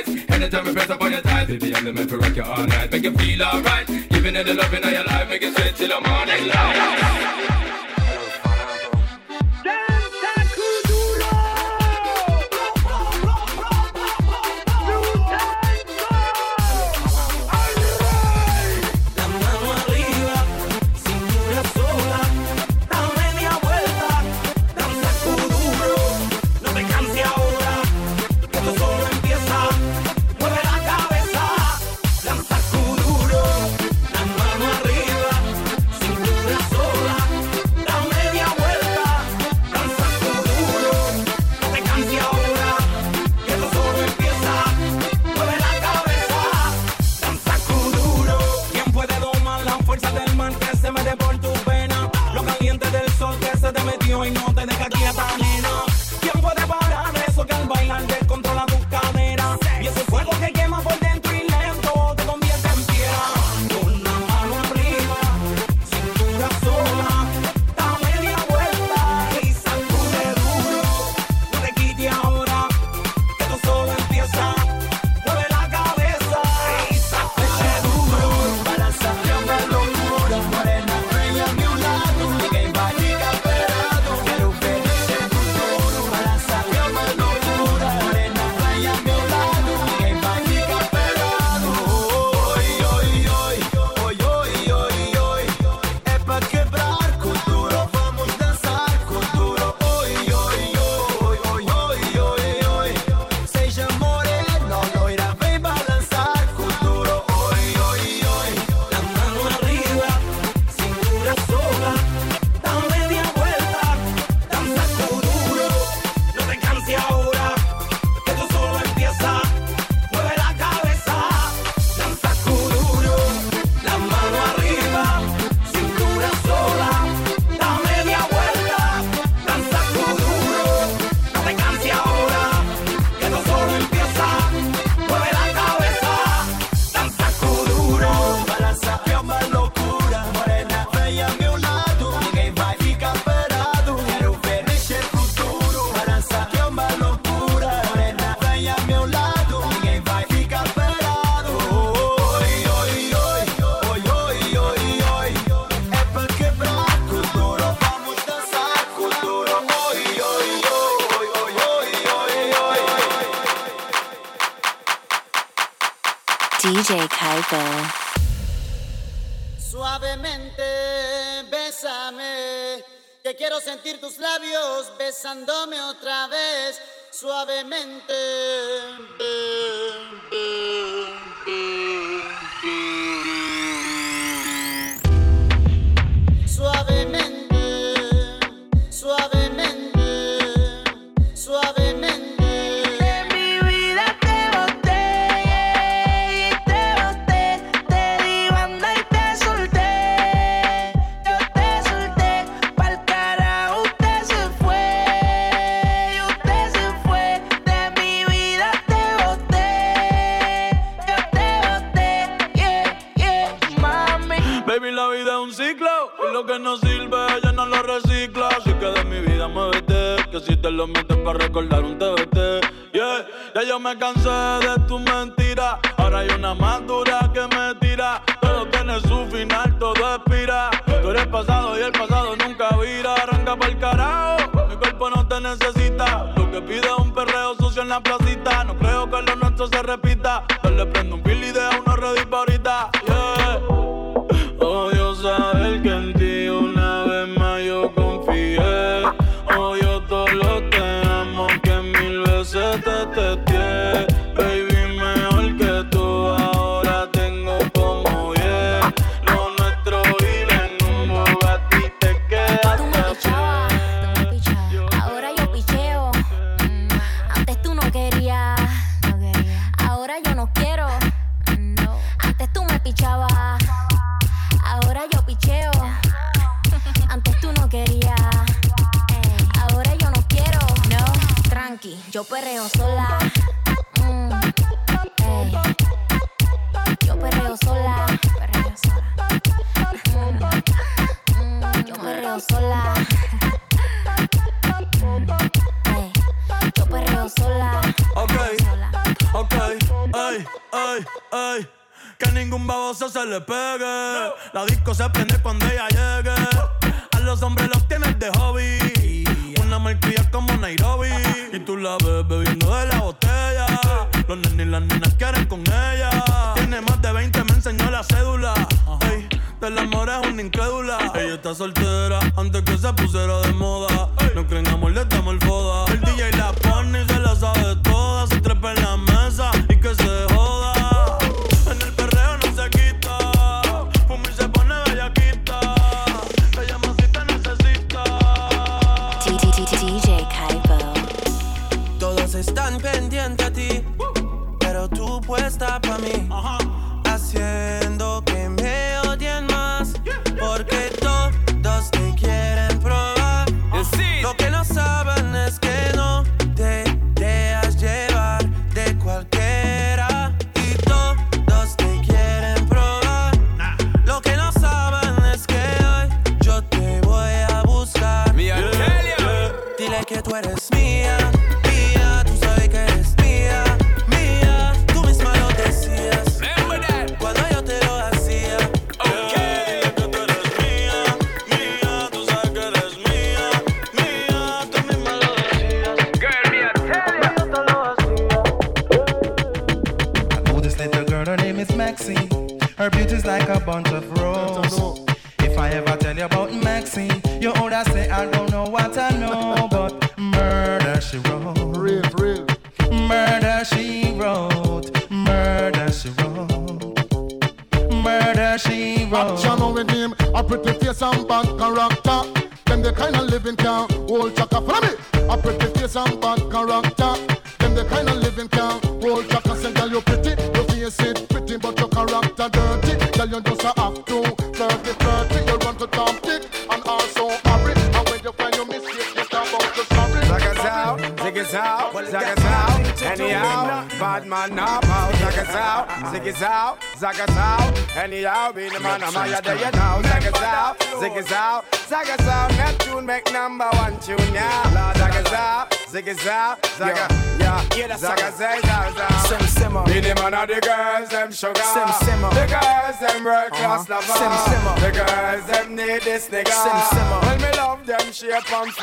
en la placita. No creo que lo nuestro se repita. Yo le prendo un pili de una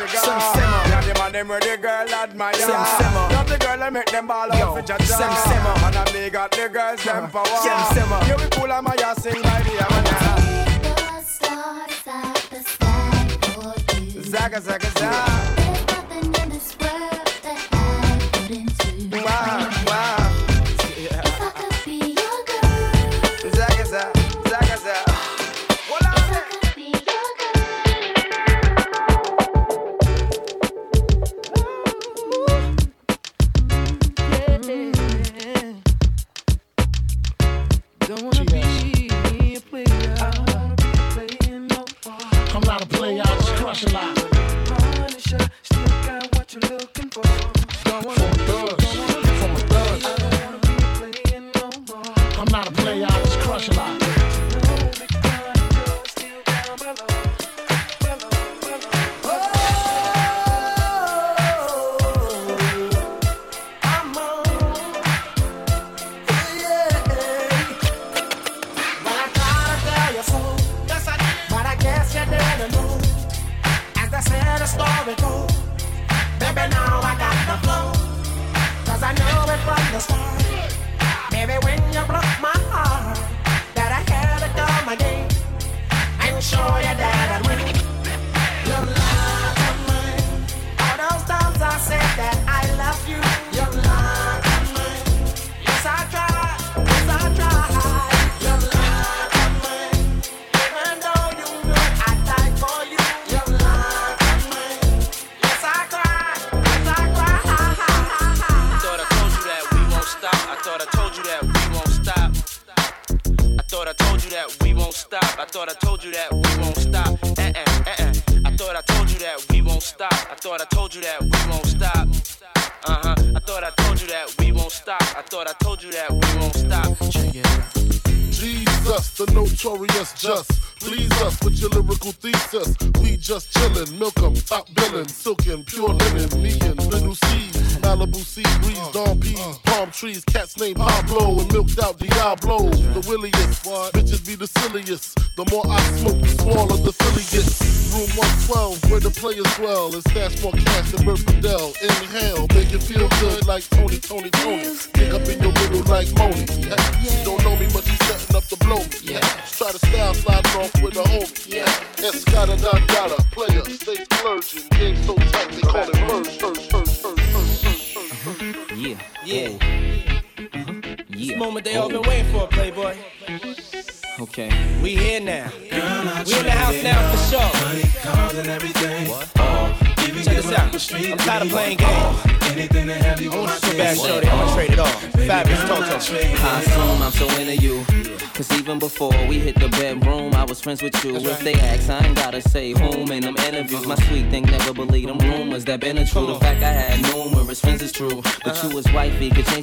trigger. Sem Semma. Yeah, the man them where the girl admire. Sem Semma. Not the girl I make them ball out for jaja. Sem Semma. And I me got the girls them power. Sem Semma. Yeah, we pull on my ass sing by the hour. Zaga, zaga, zaga.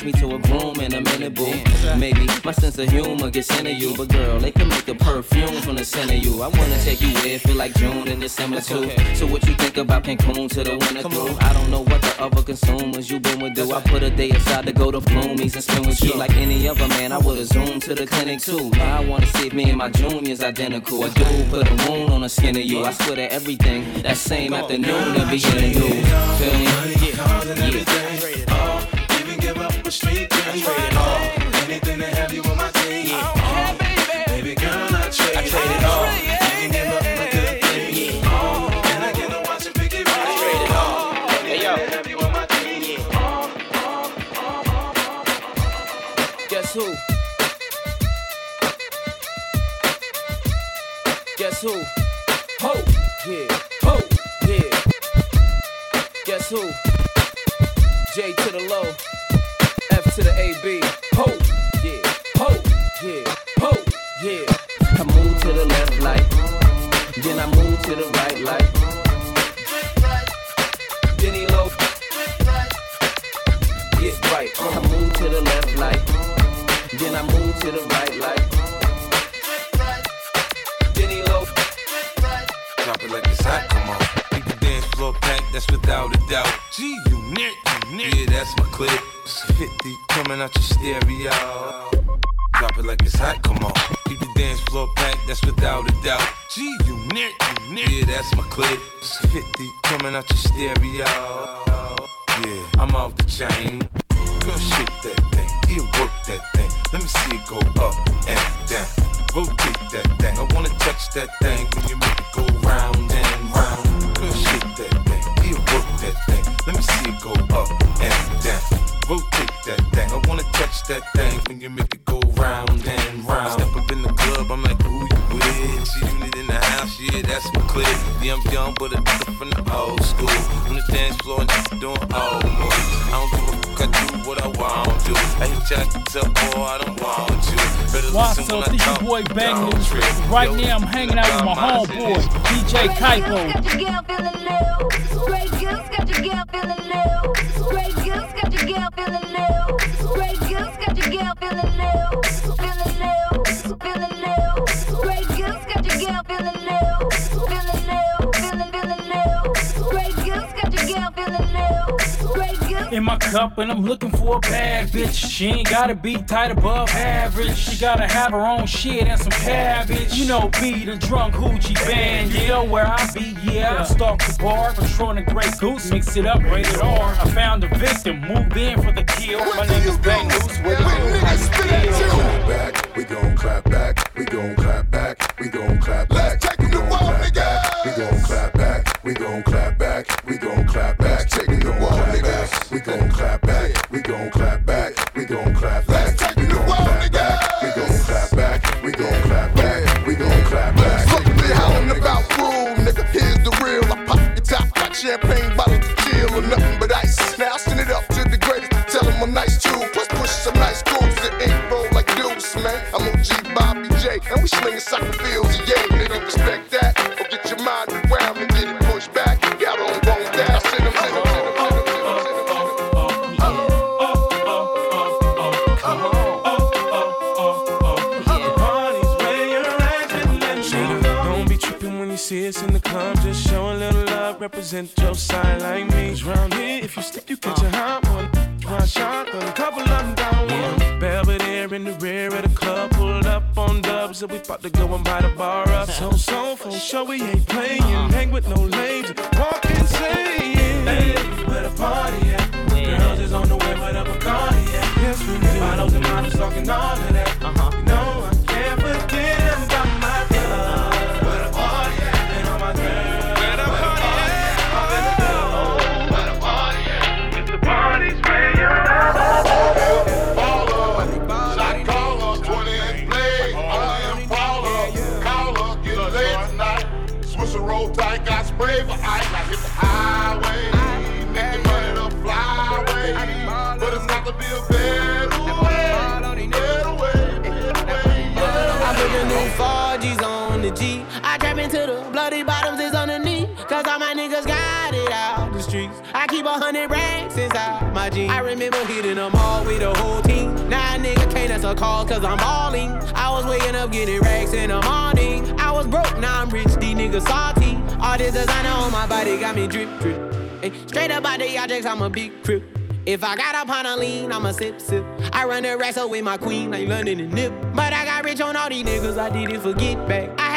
me to a groom in a minute, boo. Maybe my sense of humor gets into you, but girl, they can make a perfume from the scent of you. I wanna take you where feel like June and December too. So what you think about Cancun to the winter through? I don't know what the other consumers you been with do. I put a day aside to go to Bloomies and spend with you like any other man. I would've zoomed to the clinic too. Now I wanna see if me and my juniors identical. A dude put a wound on the skin of you. I swear to everything. That same afternoon, they'll be you. Feel me? Yeah paper street gang. I trade it all. Anything to have you on my team. Yeah. Oh, baby. baby girl, I trade, I trade it all. Yeah, that's my clip. 50 coming out your stereo. Drop it like it's hot, come on. Keep the dance floor packed, that's without a doubt. G unit, unit. Yeah, that's my clip. 50 coming out your stereo. Yeah, I'm off the chain. Girl, shake that thing. Yeah, work that thing. Let me see it go up and down. Rotate that thing. I wanna touch that thing when you make it go round and round. Me see it go up and down. Rotate that thing. I wanna touch that thing when you make it go round and round. Step up in the club, I'm like, who you with? G unit in the house, yeah, that's my clip. Yeah, I'm young, but a nigga from the old school. On the dance floor, and just doing old moves. I don't give a fuck, I do what I want to. I hit you at the top, boy, I don't want you. Better What's listen up, when I talk, boy Bang don't News. trip. Right Yo, now, I'm hanging out with my homeboy, DJ Caipo. Got your girl feeling low. Great girls got your girl feeling low. Great girls got your girl feeling low. Great girls got your girl feeling low. Feeling in my cup and I'm looking for a bad bitch. She ain't gotta be tight above average. She gotta have her own shit and some cabbage. You know, be the drunk hoochie band. Yeah, You know where I be, yeah. I stalk the bar, patrolling the Grey Goose, mix it up, rated R. I found the victim, moved in for the kill. My name is Bang Loose, what you do, how you back, we gon' clap back, we gon' clap back, we gon' clap back. Taking the wall, nigga. We gon' clap back, we gon' clap back, we gon' clap back. Taking the wall, nigga. We gon' clap back, we gon' clap back, we gon' clap back. Taking the wall, nigga. We gon' clap back, we gon' clap back, we gon' clap back. Fuck me howling about rule, nigga. Here's the real. I pop your top, got champagne bottles to chill or nothing but ice. Now I send it up to the greatest. Tell them I'm nice too. Plus push some nice grooves that ain't roll like deuce, man. I'm OG Bobby J, and we slinging soccer fields, love, represent your side like me. 'Cause round here, if you slip, you catch a hot one. One shot, but a couple of them down one. Belvedere in the rear of the club, pulled up on dubs, and we about to go and buy the bar up. So, so, for sure, we ain't playing. Hang with no lames, walk insane. Hey, where the party at? Girls is on the way, but I'm a Bacardi at. Yes, we do. Bottles and models talking all of that. Uh-huh. A hundred racks inside my jeans. I remember hitting them all with the whole team. Now a nigga can't answer calls cause I'm balling. I was waking up getting racks in the morning. I was broke, now I'm rich, these niggas salty. All this designer on my body got me drip, drip. Straight up out the objects, I'm a big crip. If I got up on a lean, I'ma sip, sip. I run the racks up with my queen, like London and Nip. But I got rich on all these niggas, I didn't forget back. I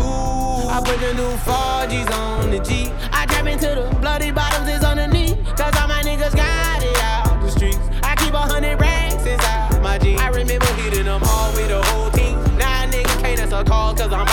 I put the new 4Gs on the G. I trap into the bloody bottoms is underneath. Cause all my niggas got it out the streets. I keep a hundred racks inside my jeans. I remember hitting them all with the whole team. Now a nigga can't answer calls cause I'm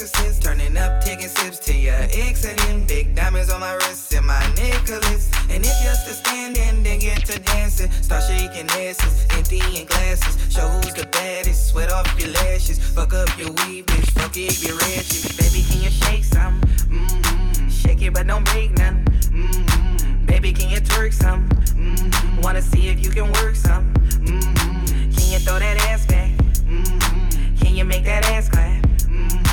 exorcist. Turning up, taking sips to your exiting. Big diamonds on my wrist and my necklace. And if you're still standing, then get to dancing. Start shaking asses, emptying glasses. Show who's the baddest. Sweat off your lashes. Fuck up your weave, bitch. Fuck it, be ratchet. Baby, can you shake some? Mm-hmm. Shake it, but don't break none. Mm-hmm. Baby, can you twerk some? Mm-hmm. Wanna see if you can work some? Mm-hmm. Can you throw that ass back? Mm-hmm. Can you make that ass clap? Mm-hmm.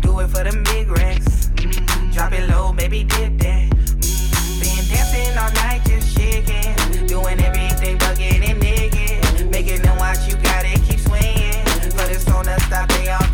Do it for the big racks. Mm-hmm. Drop it low, baby, dip that. Mm-hmm. Been dancing all night, just shaking. Doing everything but getting naked. Making them watch you got it, keep swinging. But it's on the stop, they all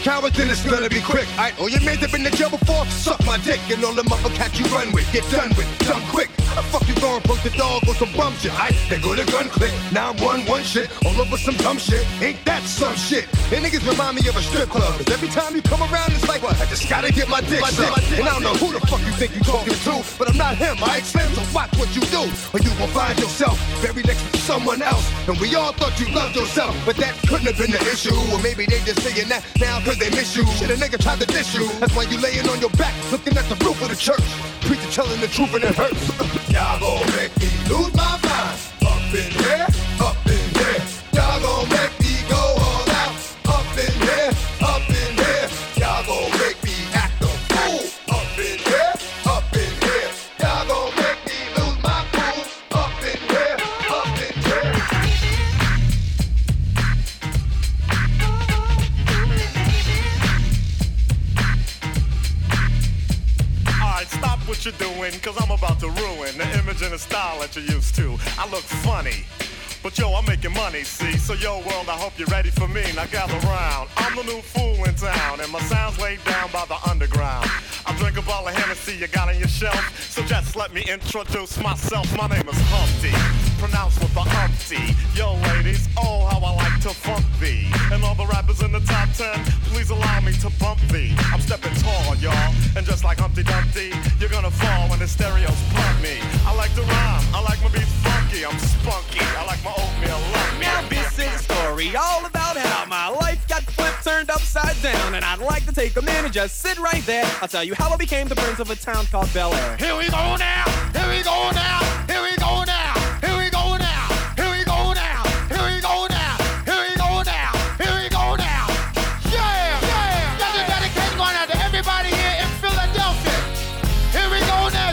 cowards, then it's gonna be quick. Alright, all your men have been in jail before, suck my dick, and all the motherfuckers you run with, get done with, done quick. Fuck you going poke the dog on some bum shit? Alright, they go to gun click, now I'm one one shit, all over some dumb shit. Ain't that some shit? And niggas remind me of a strip club, cause every time you come around, it's like, what? I just gotta get my dick sucked. And I don't know who the fuck you think you talking to, but I'm not him, I Slim, so watch what you do, or you will find yourself buried next to someone else. And we all thought you loved yourself, but that couldn't have been the issue. Or maybe they just saying that now cause they miss you. Shit, a nigga tried to diss you. That's why you laying on your back, looking at the roof of the church. Preacher telling the truth and it hurts. Y'all gon' make me lose my mind. Up in here, style that you're used to. I look funny. But yo, I'm making money, see? So yo, world, I hope you're ready for me. Now gather round. I'm the new fool in town, and my sound's laid down by the underground. I drink a bottle of Hennessy you got on your shelf. So just let me introduce myself. My name is Humpty, pronounced with the Humpty. Yo, ladies, oh, how I like to funk thee. And all the rappers in the top ten, please allow me to bump thee. I'm stepping tall, y'all. And just like Humpty Dumpty, you're gonna fall when the stereos pump me. I like to rhyme, I like my beats funky, I'm spunky. I like my oatmeal lump me big story all about how my life got flipped, turned upside down. And I'd like to take a minute and just sit right there. I'll tell you how I became the prince of a town called Bel Air. Here we go now, here we go now, here we go now.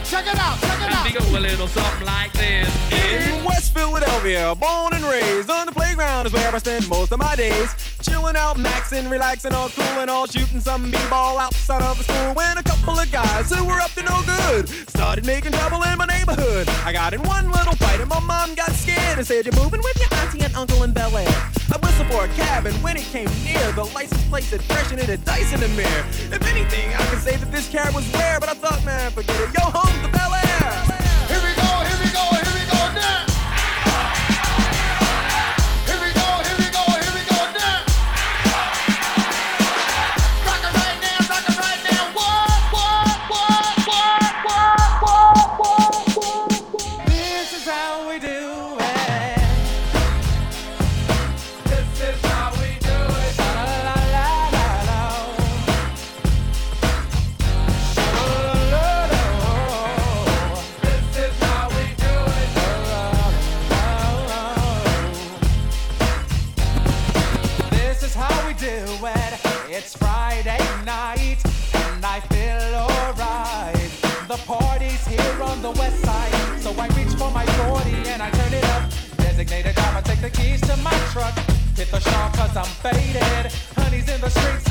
Check it out, check it out. It a little something like this. In West Philadelphia, born and raised on the is where I spend most of my days. Chilling out, maxing, relaxing, all cool and all shooting some b-ball outside of the school. When a couple of guys who were up to no good started making trouble in my neighborhood. I got in one little fight and my mom got scared and said, "You're moving with your auntie and uncle in Bel Air." I whistled for a cab and when it came near, the license plate said fresh and it had dice in the mirror. If anything, I could say that this cab was rare, but I thought, man, forget it. Yo, home to Bel Air. Designated driver, take the keys to my truck. Hit the shop cause I'm faded. Honey's in the streets,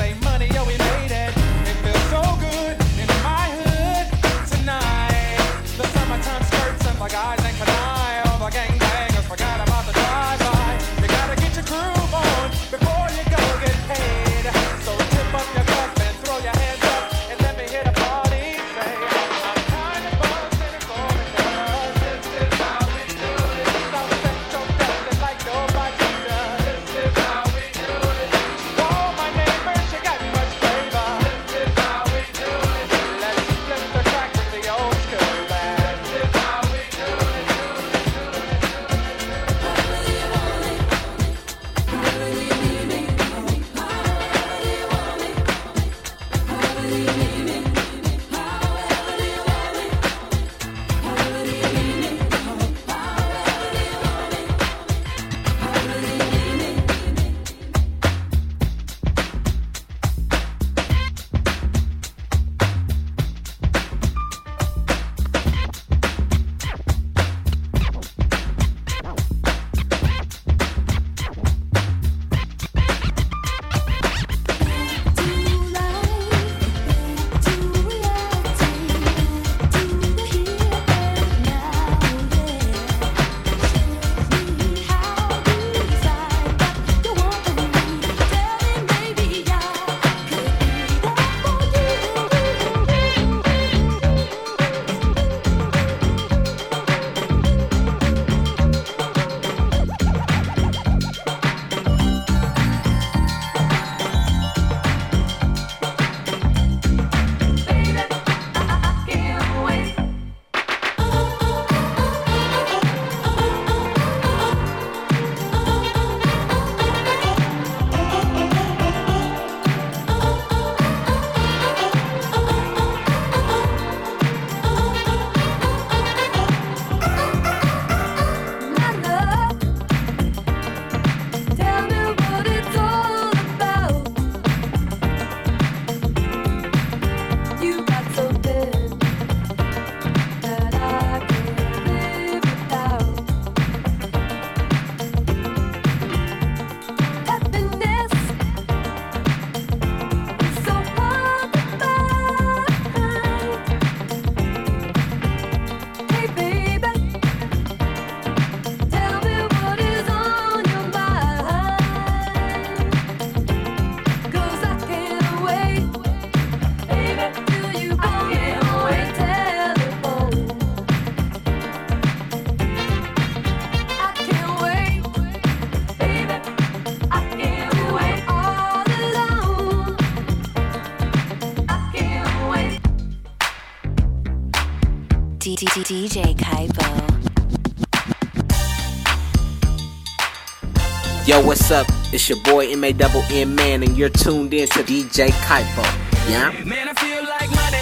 Yo, what's up? It's your boy M A double M Man, and you're tuned in to DJ Caipo. Yeah? Man, I feel like money.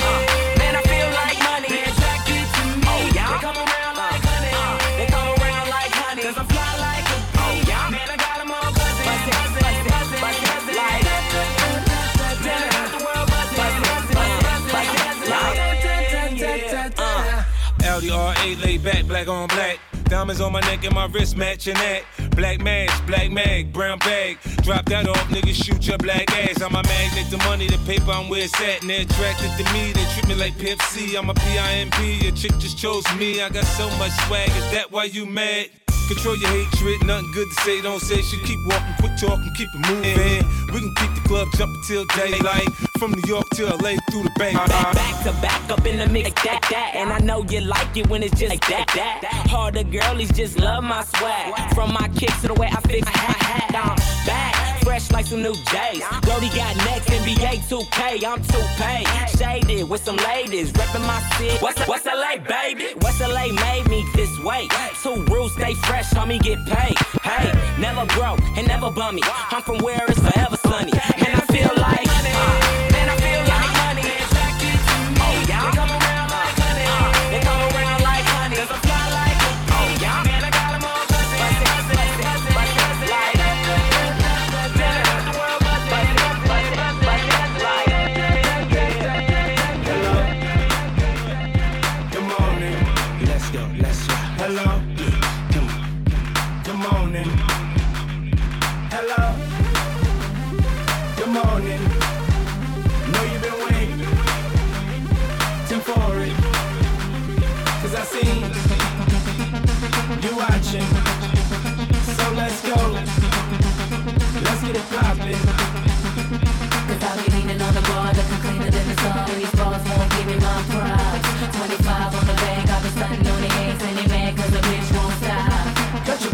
Man, I feel like money. Attracted to me. Oh, they come around like honey. They come around like honey. Cause I fly like a bee. Oh, man, I got 'em all buzzing. Buzzing, buzzing, buzzing, buzzing. Like, Then I got the world buzzing. Buzzing, buzzing, buzzing, buzzing. Like, Audi R8 laid back, black on black. Diamonds on my neck and my wrist matching that. Black mask, black mag, brown bag. Drop that off, niggas shoot your black ass. I'm a magnet, the money, the paper, I'm where it's at. And they're attracted to me, they treat me like C. I'm a PIMP, your chick just chose me. I got so much swag, is that why you mad? Control your hatred, nothing good to say, don't say shit. Keep walking, quit talking, keep it moving. We can keep the club jumping till daylight. From New York to LA through the Bay. Back, back to back up in the mix, that, that. And I know you like it when it's just like that, that. Harder girlies just love my swag. From my kicks to the way I fix my hat, hat. I'm back, fresh like some new J's. Brody got next, NBA 2K, I'm 2K. Shaded with some ladies, reppin' my city. What's, what's LA, baby? What's LA made me this way? Two rules, stay fresh, homie, get paid. Hey, never broke and never bummy. I'm from where it's forever sunny. And I feel like, uh,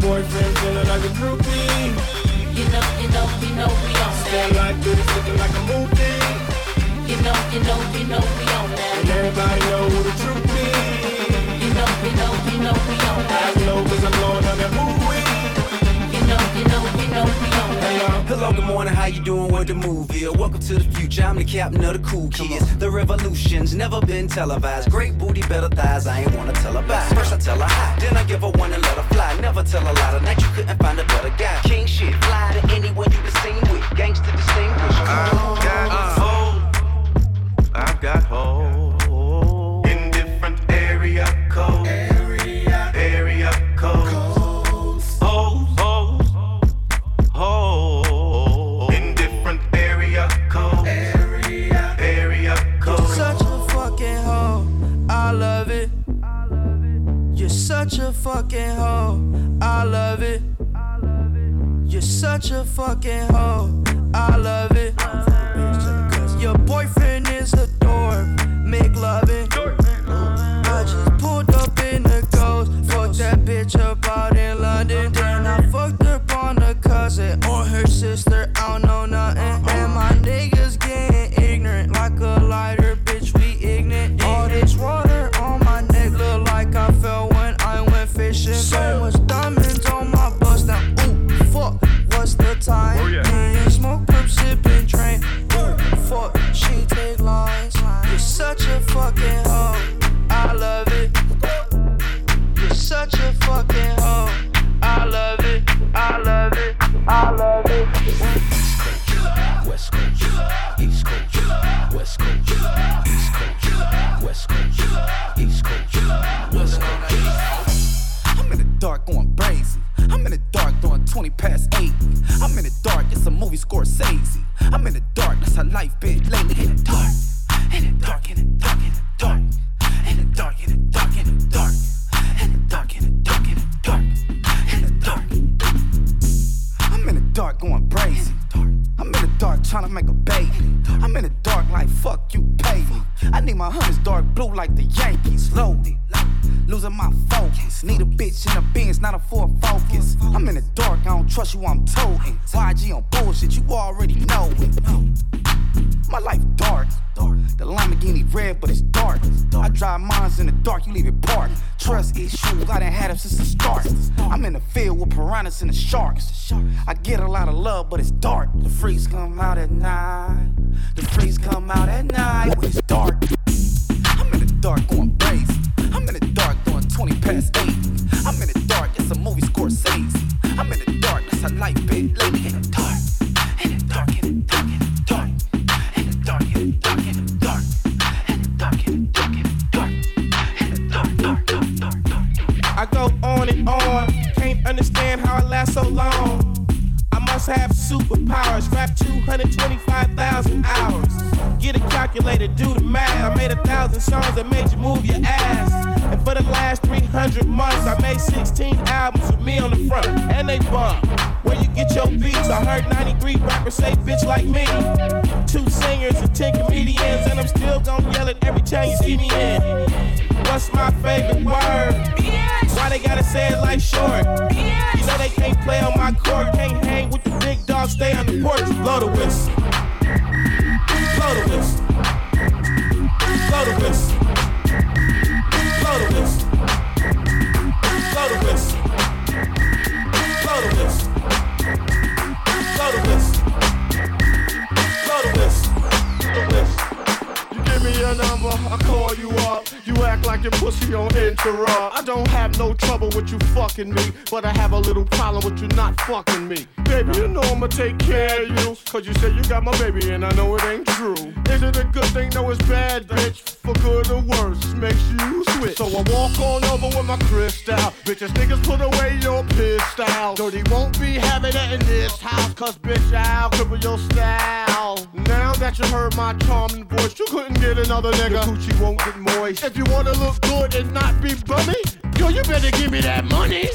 boyfriend feeling like a groupie. You know, you know, you know we on Stand that like this, looking like a movie. You know, you know, you know we on that And everybody know who the truth Hello, good morning, how you doing? What the move is? Welcome to the future, I'm the captain of the cool kids. The revolution's never been televised. Great booty, better thighs, I ain't wanna tell her bye. First I tell her hi, then I give her one and let her fly. Never tell a lie, tonight you couldn't find a better guy. King shit, fly to anyone you been seen with. Gangsta distinguished. I've got hoes. I've got hoes. Fucking hoe, I love it. You're such a fucking hoe, I love it. Your boyfriend is a dork, make loving. I just pulled up in the ghost, fucked that bitch up Scorsese. I'm in the dark, that's how life been lately. But it's dark. The freaks come out at night. Cause bitch, I'll cripple your style. Now that you heard my charming voice, you couldn't get another nigga. The coochie won't get moist. If you wanna look good and not be bummy, yo, you better give me that money.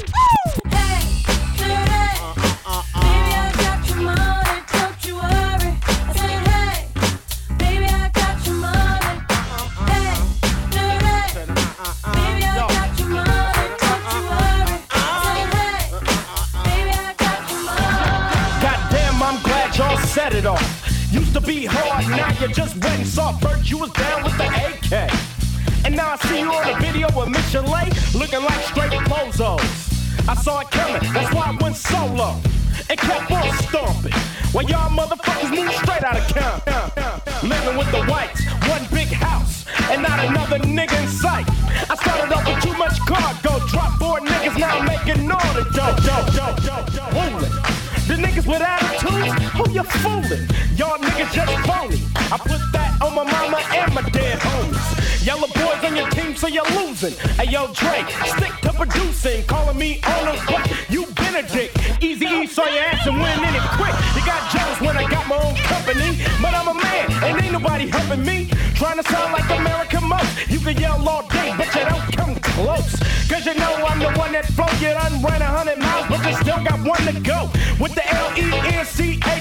Boys on your team, so you're losing. Hey yo, Dre, stick to producing, calling me owner, but you been a dick. Easy E saw your ass and went in it quick. You got jealous when I got my own company, but I'm a man and ain't nobody helping me. Trying to sound like American most. You can yell all day, but you don't come close. Cause you know I'm the one that flow. You done ran a hundred miles, but you still got one to go. With the L-E-N-C-H-M-O-B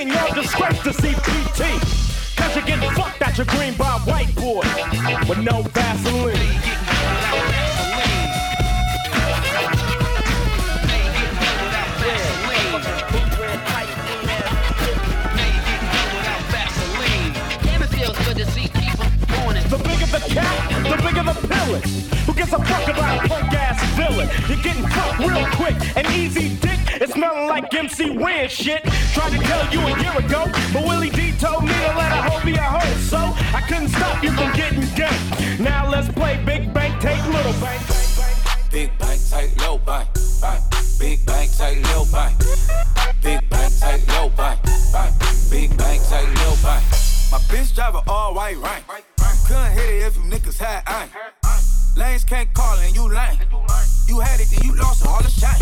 and y'all disgrace to CPT. Getting fucked out your green by white boy with no Vaseline. Damn, it feels good to see people. The bigger the cat, the bigger the pillage. A fuck about a punk ass villain? You're getting fucked real quick and easy dick. It's smelling like MC Ren shit. Tried to tell you a year ago, but Willie D told me to let a hoe be a hoe. So I couldn't stop you from getting gay. Now let's play Big Bank, take Little Bank. Big bank, take low bank. Big bank, take low bank. Big bank, take low bank. Big bank, take low bank. My bitch drive a all white rank. Couldn't hit it if you niggas had aim. Lanes can't call and you lame. You had it, then you lost it, all the shine.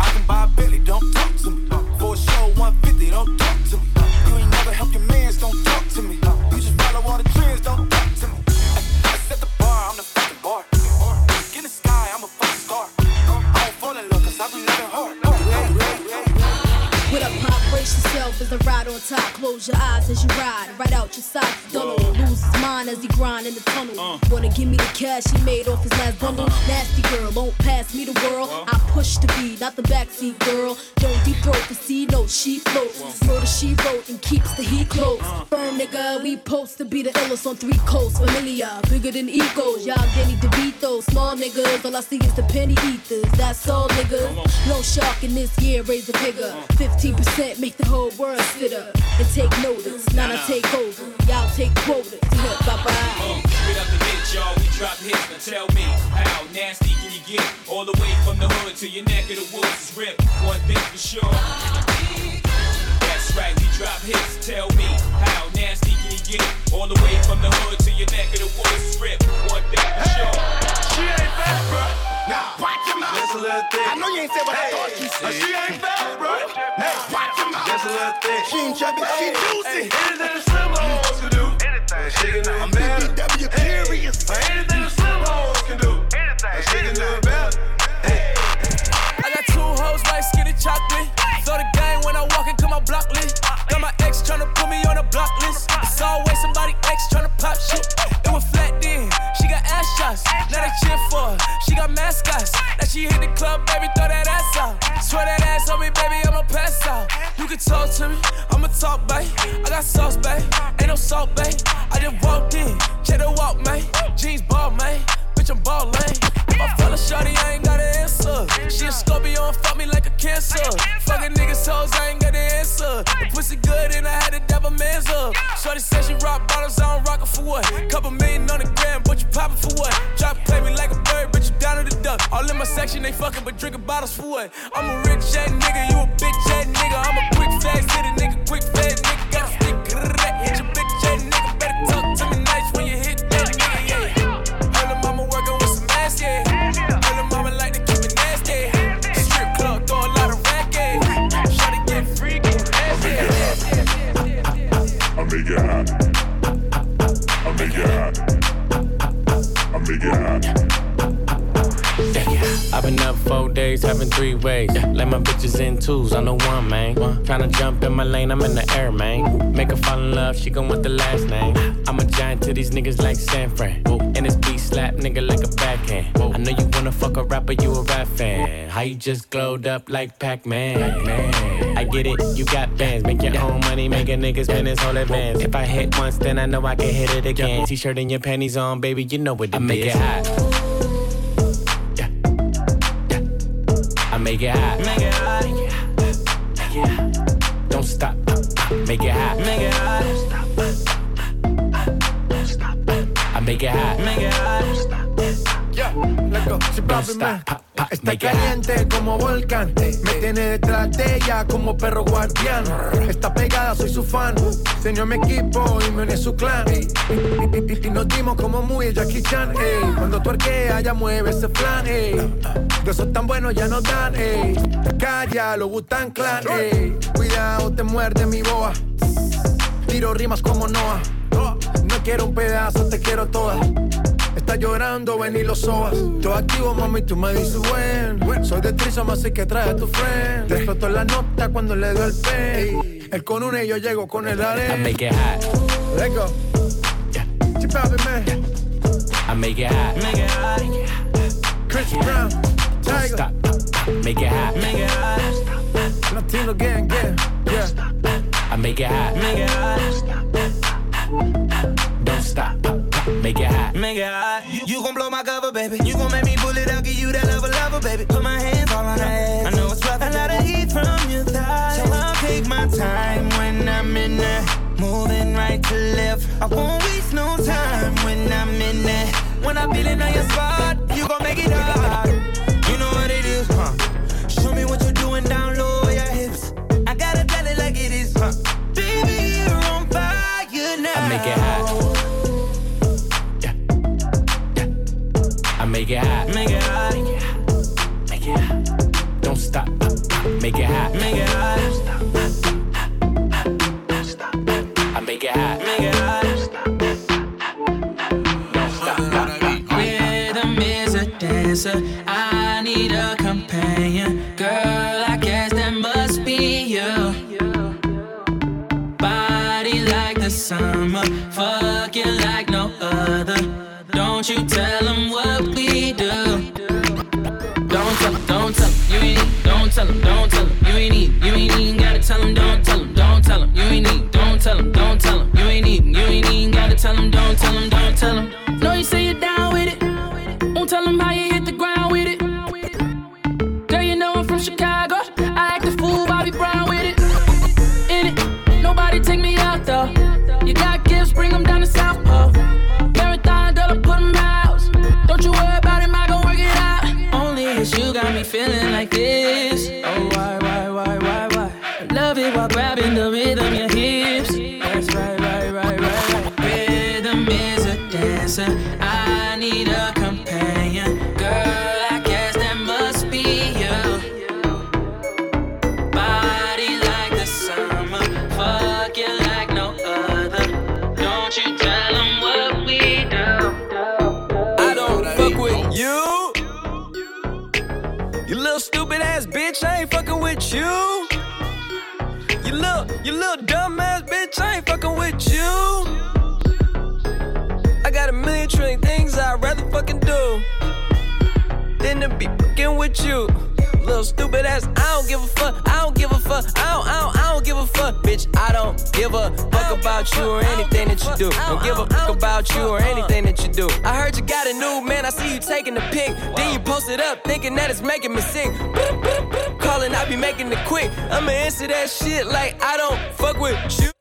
I can buy a Billy, don't talk to me. For a show 150, don't talk to me. You ain't never help your mans, don't talk to me. You just follow all the trends, don't talk to me. I set the bar, I'm the fucking bar. In the sky, I'm a fucking star. I don't fall in love, cause I be Brace yourself as the ride on top. Close your eyes as you ride, right out your side. Don't lose his mind as he grind in the tunnel. Uh. Wanna give me the cash he made off his last bundle? Uh-huh. Nasty girl, won't pass me the world. I push the beat, not the backseat girl. Don't be throat the sea, no, she floats. Murder she wrote and keeps the heat close. Uh. Firm nigga, we post to be the illest on three coasts. Familiar, bigger than egos. Y'all Danny DeVito, small niggas. All I see is the penny eaters. That's all niggas. No shark in this year, raise the figure. Uh. 15% make the whole world sit up and take notice. Now I take over. Y'all take quotas. Bye bye. Uh, straight up the bitch, y'all, we drop hits. Now tell me, how nasty can you get? All the way from the hood to your neck of the woods is ripped. One thing for sure. That's right, we drop hits. Tell me, how nasty can you get? All the way from the hood to your neck of the woods is ripped. One thing for sure. She ain't fat, bro. Now, watch your mouth. Just a little thick. I know you ain't said what I thought you said. She ain't fat, bro. Now, watch your mouth. Just a little thick. She ain't chubby, she juicy. Anything the slim hoes can do. Anything. She can do it better. BBW curious. Anything the slim hoes can do. Anything. She can do it better. I got two hoes like skinny chocolate. Throw the game when I walk into my block list. Got my ex tryna put me on a block list. It's always somebody ex tryna pop shit. Shots. Now they cheer for her. She got mascots. Now she hit the club, baby, throw that ass out. Swear that ass on me, baby, I'ma pass out. You can talk to me, I'ma talk, babe. I got sauce, babe. Ain't no salt, babe. I just walked in, check the walk, man. Jeans ball, man. Bitch, I'm ballin'. If I fell I ain't got an answer. She a Scorpio and fuck me like a cancer. Fucking niggas hoes, I ain't got the answer. The pussy good and I had to dab a man's up. Shorty said she rock bottles, I don't rock it for what? Couple million on the gram, but you poppin' for what? Drop play me like a bird, but you down to the duck. All in my section, they fucking, but drinking bottles for what? I'm a rich ass nigga, you a bitch ass nigga. I'm a quick fast nigga, quick fast nigga. Twos, I know one, man. Tryna jump in my lane, I'm in the air, man. Make her fall in love, she gon' want the last name. I'm a giant to these niggas like San Fran. And this beat slap nigga like a backhand. I know you wanna fuck a rapper, you a rap fan. How you just glowed up like Pac-Man? I get it, you got bands. Make your own money, make a nigga spend his whole advance. If I hit once, then I know I can hit it again. T-shirt and your panties on, baby, you know what it I make it hot. I make it hot. Make it hot. Make it hot. I make it hot. Make it hot. Yeah, let's go. Sí, papi, man. Está caliente como volcán. Me tiene detrás de ella como perro guardián. Está pegada, soy su fan. Se unió a mi equipo y me uní a su clan. Y, nos dimos como muy Jackie Chan. ey. Cuando tuerquea, ya mueve ese flan. ey. De esos tan buenos ya nos dan. ey. Calla, lo gustan clan. ey. Cuidado, te muerde mi boa. Tiro rimas como Noah. No quiero un pedazo, te quiero toda. Está llorando, ven y lo sobas. Todo activo, mami, tú me dices buen. Soy de Trisom, así que trae a tu friend. Te explotó la nota cuando le doy el pen. Él con una y yo llego con el I arena. make it hot. Let's go. Chip out, man. I make it hot. Make it hot. Chris Brown. Don't Tiger. stop. Make it hot. Make it hot. Latino gang, gang. Yeah. I make it hot. Make it hot. Don't stop. Make it hot. Make it hot. You gon' blow my cover, baby. You gon' make me pull it out, give you that lover, lover, baby. Put my hands all on her ass. I know it's rough. A lot of heat from your thighs. So I'll take my time when I'm in there. Moving right to left. I won't waste no time when I'm in there. When I feel it on your spot, you gon' make it hard. You know what it is, huh? Show me what you're doing down low, your hips. I gotta tell it like it is, huh? Baby, you're on fire now. I make it hot. Make it hot. Make it hot. Make it hot. Don't stop. Make it hot. Make it hot. Don't stop. I make it hot. Make it hot. Don't dancer. I need a companion. Girl, I guess that must be you. Body like the summer. Fucking like no other. Don't you tell them tell them, don't tell them, you ain't need, you ain't even gotta tell them, don't tell them, don't tell them, you ain't need, don't tell them, don't tell them, you ain't even, you ain't even gotta tell them, don't tell them, don't tell them. While grabbing the rhythm, your with you. Little stupid ass, I don't give a fuck, I don't give a fuck, I don't, I don't, I don't give a fuck, bitch. I don't give a fuck about you or anything that you do. Don't give a fuck about you or anything that you do. I heard you got a new man, I see you taking the pic. Then you post it up, thinking that it's making me sick. Calling, I be making it quick. I'ma answer that shit like I don't fuck with you.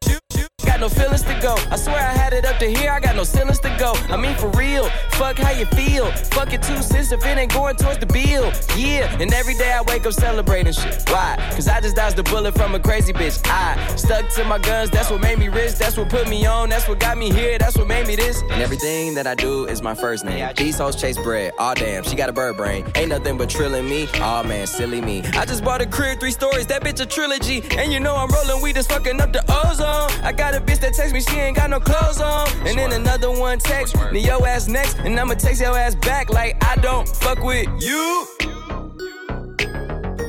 Got no feelings to go. I swear I had it up to here. I got no ceilings to go. I mean for real. Fuck how you feel. Fuck it two cents if it ain't going towards the bill. Yeah. And every day I wake up celebrating shit. Why? Cause I just dodged a bullet from a crazy bitch. I stuck to my guns. That's what made me rich. That's what put me on. That's what got me here. That's what made me this. And everything that I do is my first name. These hoes chase bread. Aw damn, she got a bird brain. Ain't nothing but trilling me. Aw man, silly me. I just bought a crib, three stories. That bitch a trilogy. And you know I'm rolling weed that's fucking up the ozone. I got a bitch that text me, she ain't got no clothes on. And then another one text me your ass next. And I'ma text your ass back like I don't fuck with you.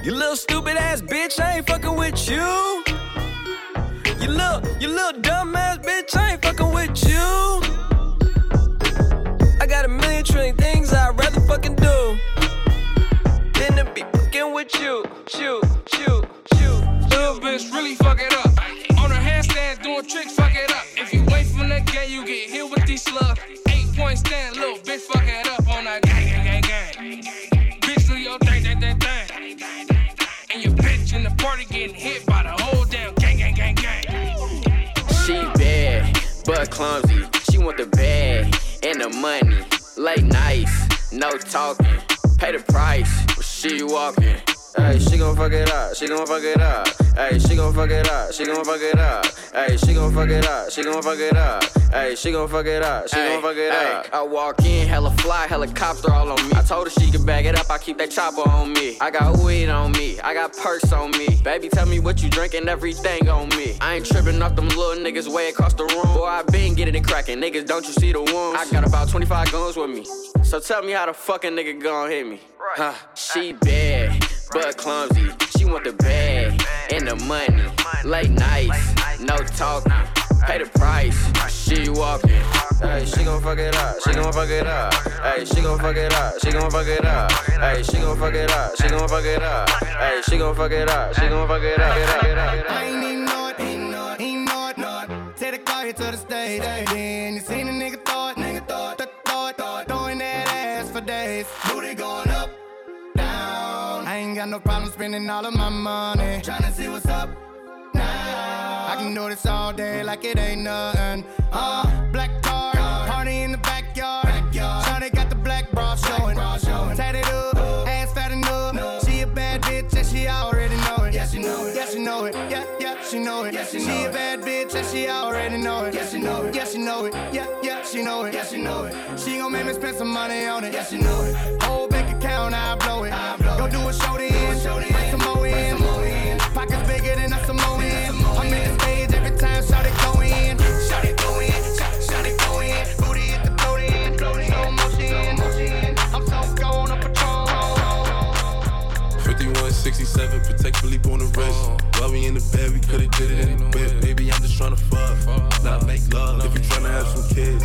You little stupid ass bitch, I ain't fucking with you. You little, you little dumb ass bitch, I ain't fucking with you. I got a million trillion things I'd rather fucking do than to be fucking with you, you, you, you. Little bitch really fuck it up. On doing tricks, fuck it up. If you wait from the gate, you get hit with these slugs. Eight point stand, little bitch fuck it up on that gang, gang, gang. Bitch do your thing, thing, thing, thing. And your bitch in the party getting hit by the whole damn gang, gang, gang, gang. She bad, but clumsy. She want the bag and the money. Late nights, no talking. Pay the price, but she walking. Hey, she gon' fuck it up, she gon' fuck it up. Hey, she gon' fuck it up, she gon' fuck it up. Hey, she gon' fuck it up, she gon' fuck it up. Hey, she gon' fuck it up, she gon' fuck it up. I walk in, hella fly, helicopter all on me. I told her she could bag it up, I keep that chopper on me. I got weed on me, I got perks on me. Baby, tell me what you drinking, everything on me. I ain't tripping off them little niggas way across the room. Boy, I been getting it cracking, niggas, don't you see the wounds? I got about 25 guns with me. So tell me how the fucking nigga gon' hit me. Huh, she bad, but clumsy. She want the bag and the money. Late nights, no talking. Pay the price, she walking. Hey, she gon' fuck it up, she gon' fuck it up. Hey, she gon' fuck it up, she gon' fuck it up. Hey, she gon' fuck it up, she gon' fuck it up. Hey, she gon' fuck it up, she gon' fuck it up. I ain't even know it, ain't know it, ain't know it. Take the car here to the stage. Then you seen a got no problem spending all of my money. Tryna see what's up now. I can do this all day like it ain't nothing. Uh, black car, party in the backyard. Shawty got the black bra showing. Tatted up, ass fat enough. She a bad bitch and she already know it. Yeah, she know it. Yeah, she know it. Yeah, yeah, she know it. Yeah, she, she a bad bitch and she already know it. Yeah, she know it. Yeah, she know it. Yeah, yeah, she know it. Yeah, she know it. She gon' make me spend some money on it. Yeah, she know it. Whole bank account, I blow it. Go do a show then, bring some more in. Pockets bigger than a Samoan. I'm in the stage every time, shout it go in. Shout it go in, shout, shout it go in. The float on patrol. 5167, Patek Philippe on the wrist. While we in the bed, we could've did it in the whip. Baby, I'm just tryna fuck, not make love. If you tryna have some kids,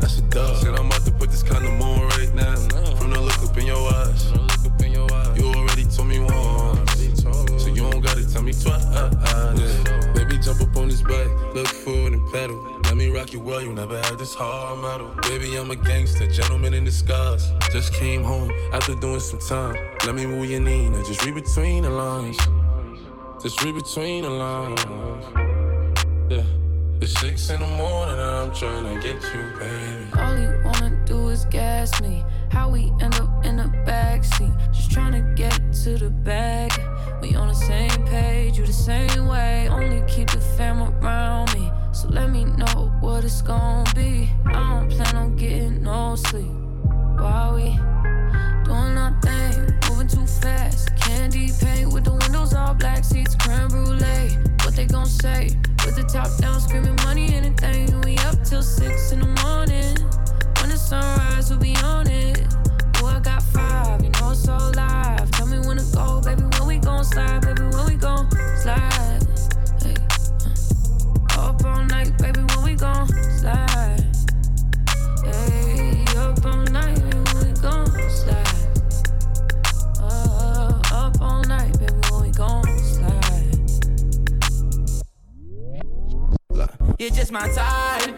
that's a dub. Said I'm about to put this kind of money right condom from the look up in your eyes. You already told me once, so you don't gotta tell me twice. Yeah. Baby, jump up on this bike, look forward and pedal. Let me rock you well, you never had this hard metal. Baby, I'm a gangster, gentleman in disguise. Just came home after doing some time. Let me move your knee, now just read between the lines. Just read between the lines. Yeah. It's six in the morning, and I'm trying to get you, baby. All you wanna do is gas me. How we end up in the backseat. Just trying to get to the bag. We on the same page, you the same way. Only keep the fam around me. So let me know what it's gonna be. I don't plan on getting no sleep. While we doing our thing, moving too fast. Candy paint with the windows all black, seats creme brulee. What they gon' say? With the top down, screaming money, anything. We up till six in the morning. When the sunrise, we'll be on it. Oh, I got five, you know it's so live. Tell me when to go, baby. When we gon' slide, baby. When we gon' slide. Hey, uh. Up all night, baby. When we gon' You're just my type.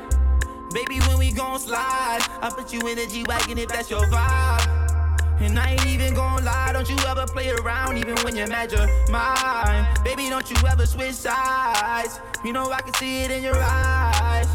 Baby, when we gon' slide, I put you in the G Wagon if that's your vibe. And I ain't even gon' lie, don't you ever play around, even when you're mad you're mine. Baby, don't you ever switch sides. You know I can see it in your eyes.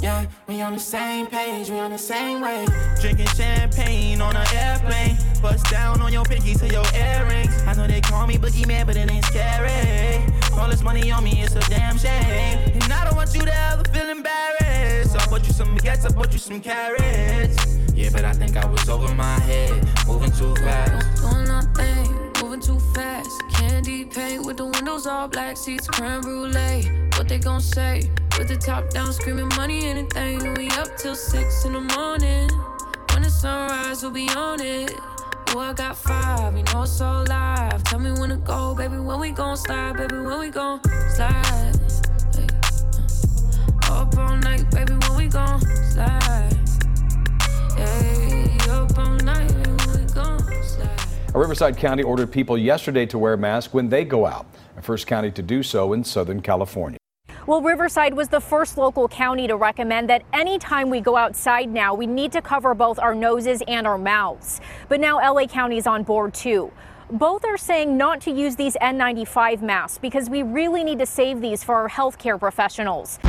Yeah, we on the same page, we on the same wave. Drinking champagne on an airplane. Bust down on your pinky to your earrings. I know they call me Boogie Man, but it ain't scary. All this money on me, it's a damn shame. And I don't want you to ever feel embarrassed. So I bought you some baguettes, I bought you some carats. Yeah, but I think I was over my head, moving too fast. Doing nothing, too fast. Candy paint with the windows all black, seats creme brulee. What they gon' say? With the top down, screaming money, anything. We up till six in the morning. When the sunrise, we'll be on it. Oh, I got five, you know it's so live. Tell me when to go, baby. When we gon' slide, baby. When we gon' slide. Hey, uh. Up all night, baby. When we gon' slide. Riverside County ordered people yesterday to wear masks when they go out, the first county to do so in Southern California. Well, Riverside was the first local county to recommend that anytime we go outside now, we need to cover both our noses and our mouths. But now LA County is on board too. Both are saying not to use these N95 masks because we really need to save these for our healthcare professionals.